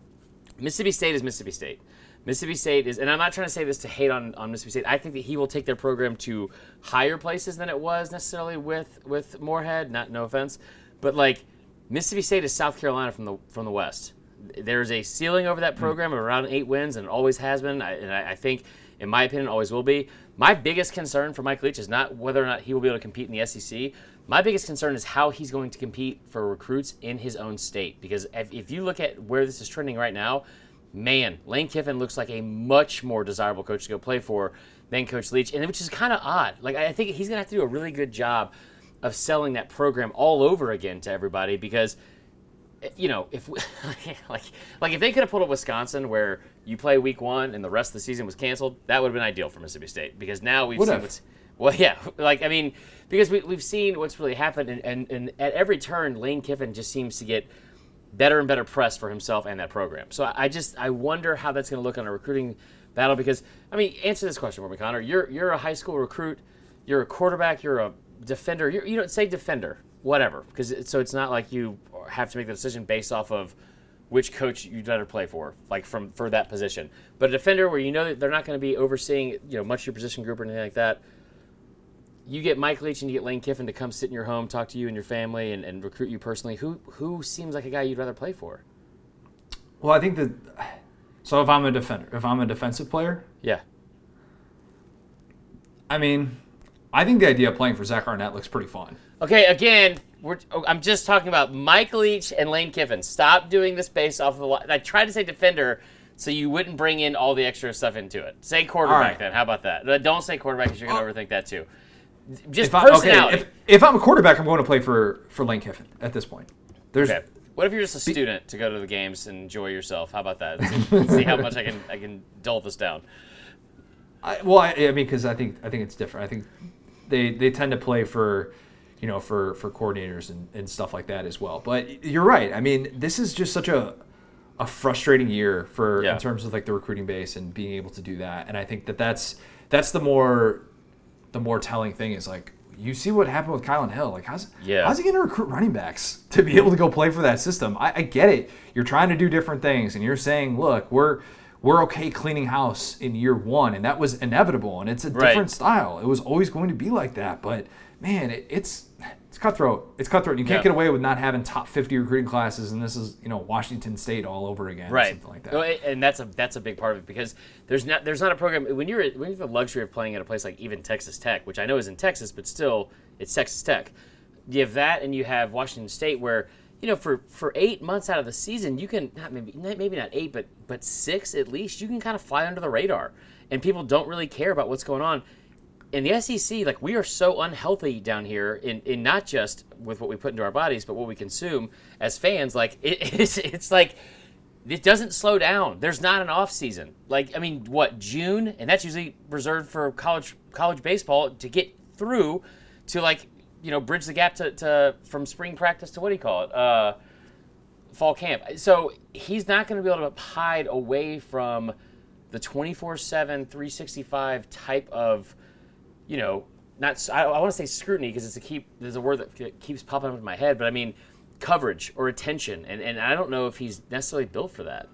Mississippi State is Mississippi State. Mississippi State is, and I'm not trying to say this to hate on, on Mississippi State. I think that he will take their program to higher places than it was necessarily with with Moorhead. Not no offense, but like Mississippi State is South Carolina from the from the West. There's a ceiling over that hmm. program of around eight wins, and it always has been. I, and I, I think, in my opinion, always will be. My biggest concern for Mike Leach is not whether or not he will be able to compete in the SEC. My biggest concern is how he's going to compete for recruits in his own state. Because if, if you look at where this is trending right now, man, Lane Kiffin looks like a much more desirable coach to go play for than Coach Leach, and which is kind of odd. Like I think he's going to have to do a really good job of selling that program all over again to everybody because you know, if we, like like if they could have pulled up Wisconsin where you play week one and the rest of the season was canceled, that would have been ideal for Mississippi State because now we've seen what's well, yeah, like I mean, because we, we've seen what's really happened, and, and, and at every turn, Lane Kiffin just seems to get better and better press for himself and that program. So I, I just I wonder how that's going to look on a recruiting battle because I mean, answer this question for me, Connor. You're you're a high school recruit, you're a quarterback, you're a defender. You're, you don't say defender, whatever, because it, so it's not like you have to make the decision based off of which coach you'd better play for, like from for that position. But a defender where you know that they're not going to be overseeing you know much of your position group or anything like that. You get Mike Leach and you get Lane Kiffin to come sit in your home, talk to you and your family, and, and recruit you personally. Who who seems like a guy you'd rather play for? Well, I think that. So if I'm a defender, if I'm a defensive player, Yeah. I mean, I think the idea of playing for Zach Arnett looks pretty fun. Okay, again, we're, oh, I'm just talking about Mike Leach and Lane Kiffin. Stop doing this based off of the. I tried to say defender, so you wouldn't bring in all the extra stuff into it. Say quarterback right. then. How about that? Don't say quarterback because you're going to overthink that too. Just If I, okay, if, if I'm a quarterback, I'm going to play for for Lane Kiffin at this point. There's okay. What if you're just a student to go to the games and enjoy yourself? How about that? See, see how much I can I can dull this down. I, well, I, I mean, because I think I think it's different. I think they they tend to play for, you know, for for coordinators and, and stuff like that as well. But you're right. I mean, this is just such a a frustrating year for Yeah. in terms of like the recruiting base and being able to do that. And I think that that's that's the more the more telling thing is like you see what happened with Kylan Hill. Like, how's Yeah. how's he going to recruit running backs to be able to go play for that system? I, I get it. You're trying to do different things, and you're saying, look, we're we're okay cleaning house in year one, and that was inevitable, and it's a Right. different style. It was always going to be like that, but man, it, it's it's cutthroat. It's cutthroat. You can't Yeah. get away with not having top 50 recruiting classes, and this is you know Washington State all over again, right something like that. And that's a that's a big part of it because there's not there's not a program when you're when you have the luxury of playing at a place like even Texas Tech which I know is in Texas but still it's Texas Tech you have that and you have Washington State where you know for for eight months out of the season you can not maybe maybe not eight but but six at least you can kind of fly under the radar and people don't really care about what's going on in the SEC, like we are so unhealthy down here in, in not just with what we put into our bodies, but what we consume as fans. Like it, it's it's like it doesn't slow down. There's not an off season. Like I mean, what June, and that's usually reserved for college college baseball to get through to like you know bridge the gap to, to from spring practice to what do you call it? Uh, fall camp. So he's not going to be able to hide away from the 24/7 365 type of you know not I want to say scrutiny because it's a keep there's a word that keeps popping up in my head, but I mean coverage or attention, and and I don't know if he's necessarily built for that.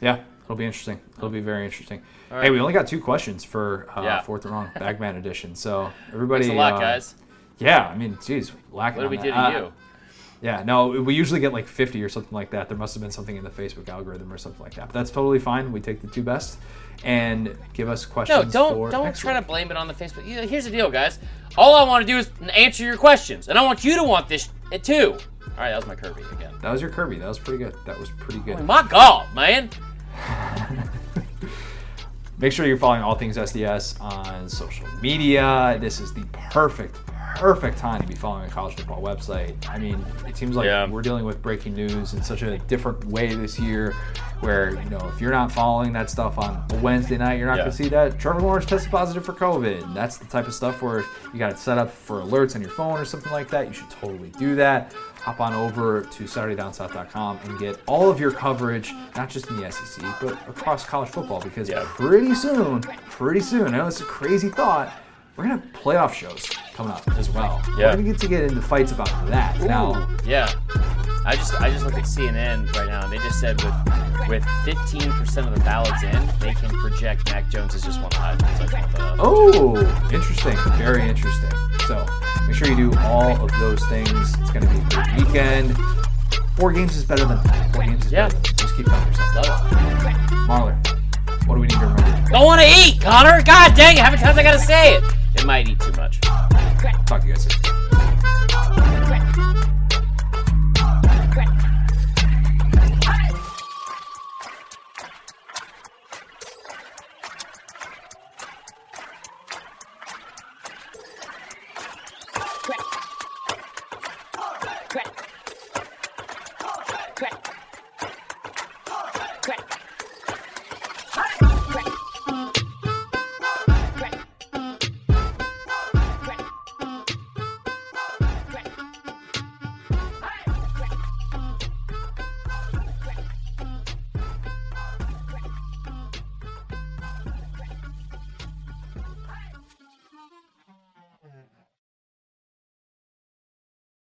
Yeah, it'll be interesting. It'll be very interesting. right. Hey, we only got two questions for uh, Yeah. fourth and wrong Bagman edition. So everybody, Thanks a lot, uh, guys. Yeah, I mean, geez, lacking. What did we do to. Uh, you? Yeah, no, we usually get like 50 or something like that. There must have been something in the Facebook algorithm or something like that. But that's totally fine. We take the two best and give us questions. No, don't don't try to blame it on the Facebook. Here's the deal, guys. All I want to do is answer your questions, and I want you to want this too. All right, that was my Kirby again. That was your Kirby. That was pretty good. That was pretty good. My God, man. Make sure you're following all things SDS on social media. This is the perfect, perfect time to be following a college football website. I mean, it seems like Yeah. we're dealing with breaking news in such a different way this year. Where you know, if you're not following that stuff on a Wednesday night, you're not Yeah. going to see that Trevor Lawrence tested positive for COVID. That's the type of stuff where you got it set up for alerts on your phone or something like that. You should totally do that. Hop on over to SaturdayDownSouth.com and get all of your coverage, not just in the SEC, but across college football. Because Yeah. pretty soon, pretty soon, I know it's a crazy thought, we're gonna have playoff shows coming up as well. Yeah. We're gonna get to get into fights about that. Now, Yeah. I just I just looked at CNN right now, and they just said with with 15% of the ballots in, they can project Mac Jones as just won Heisman. So I just want that out. oh, interesting, very interesting. So make sure you do all of those things. It's gonna be a great weekend. Four games is better than four games is Yeah. better than just keep telling yourself. Marler, what do we need to remember? Don't want to eat, Connor. God dang it! How many times I gotta say it? It might eat too much. Talk to you guys soon.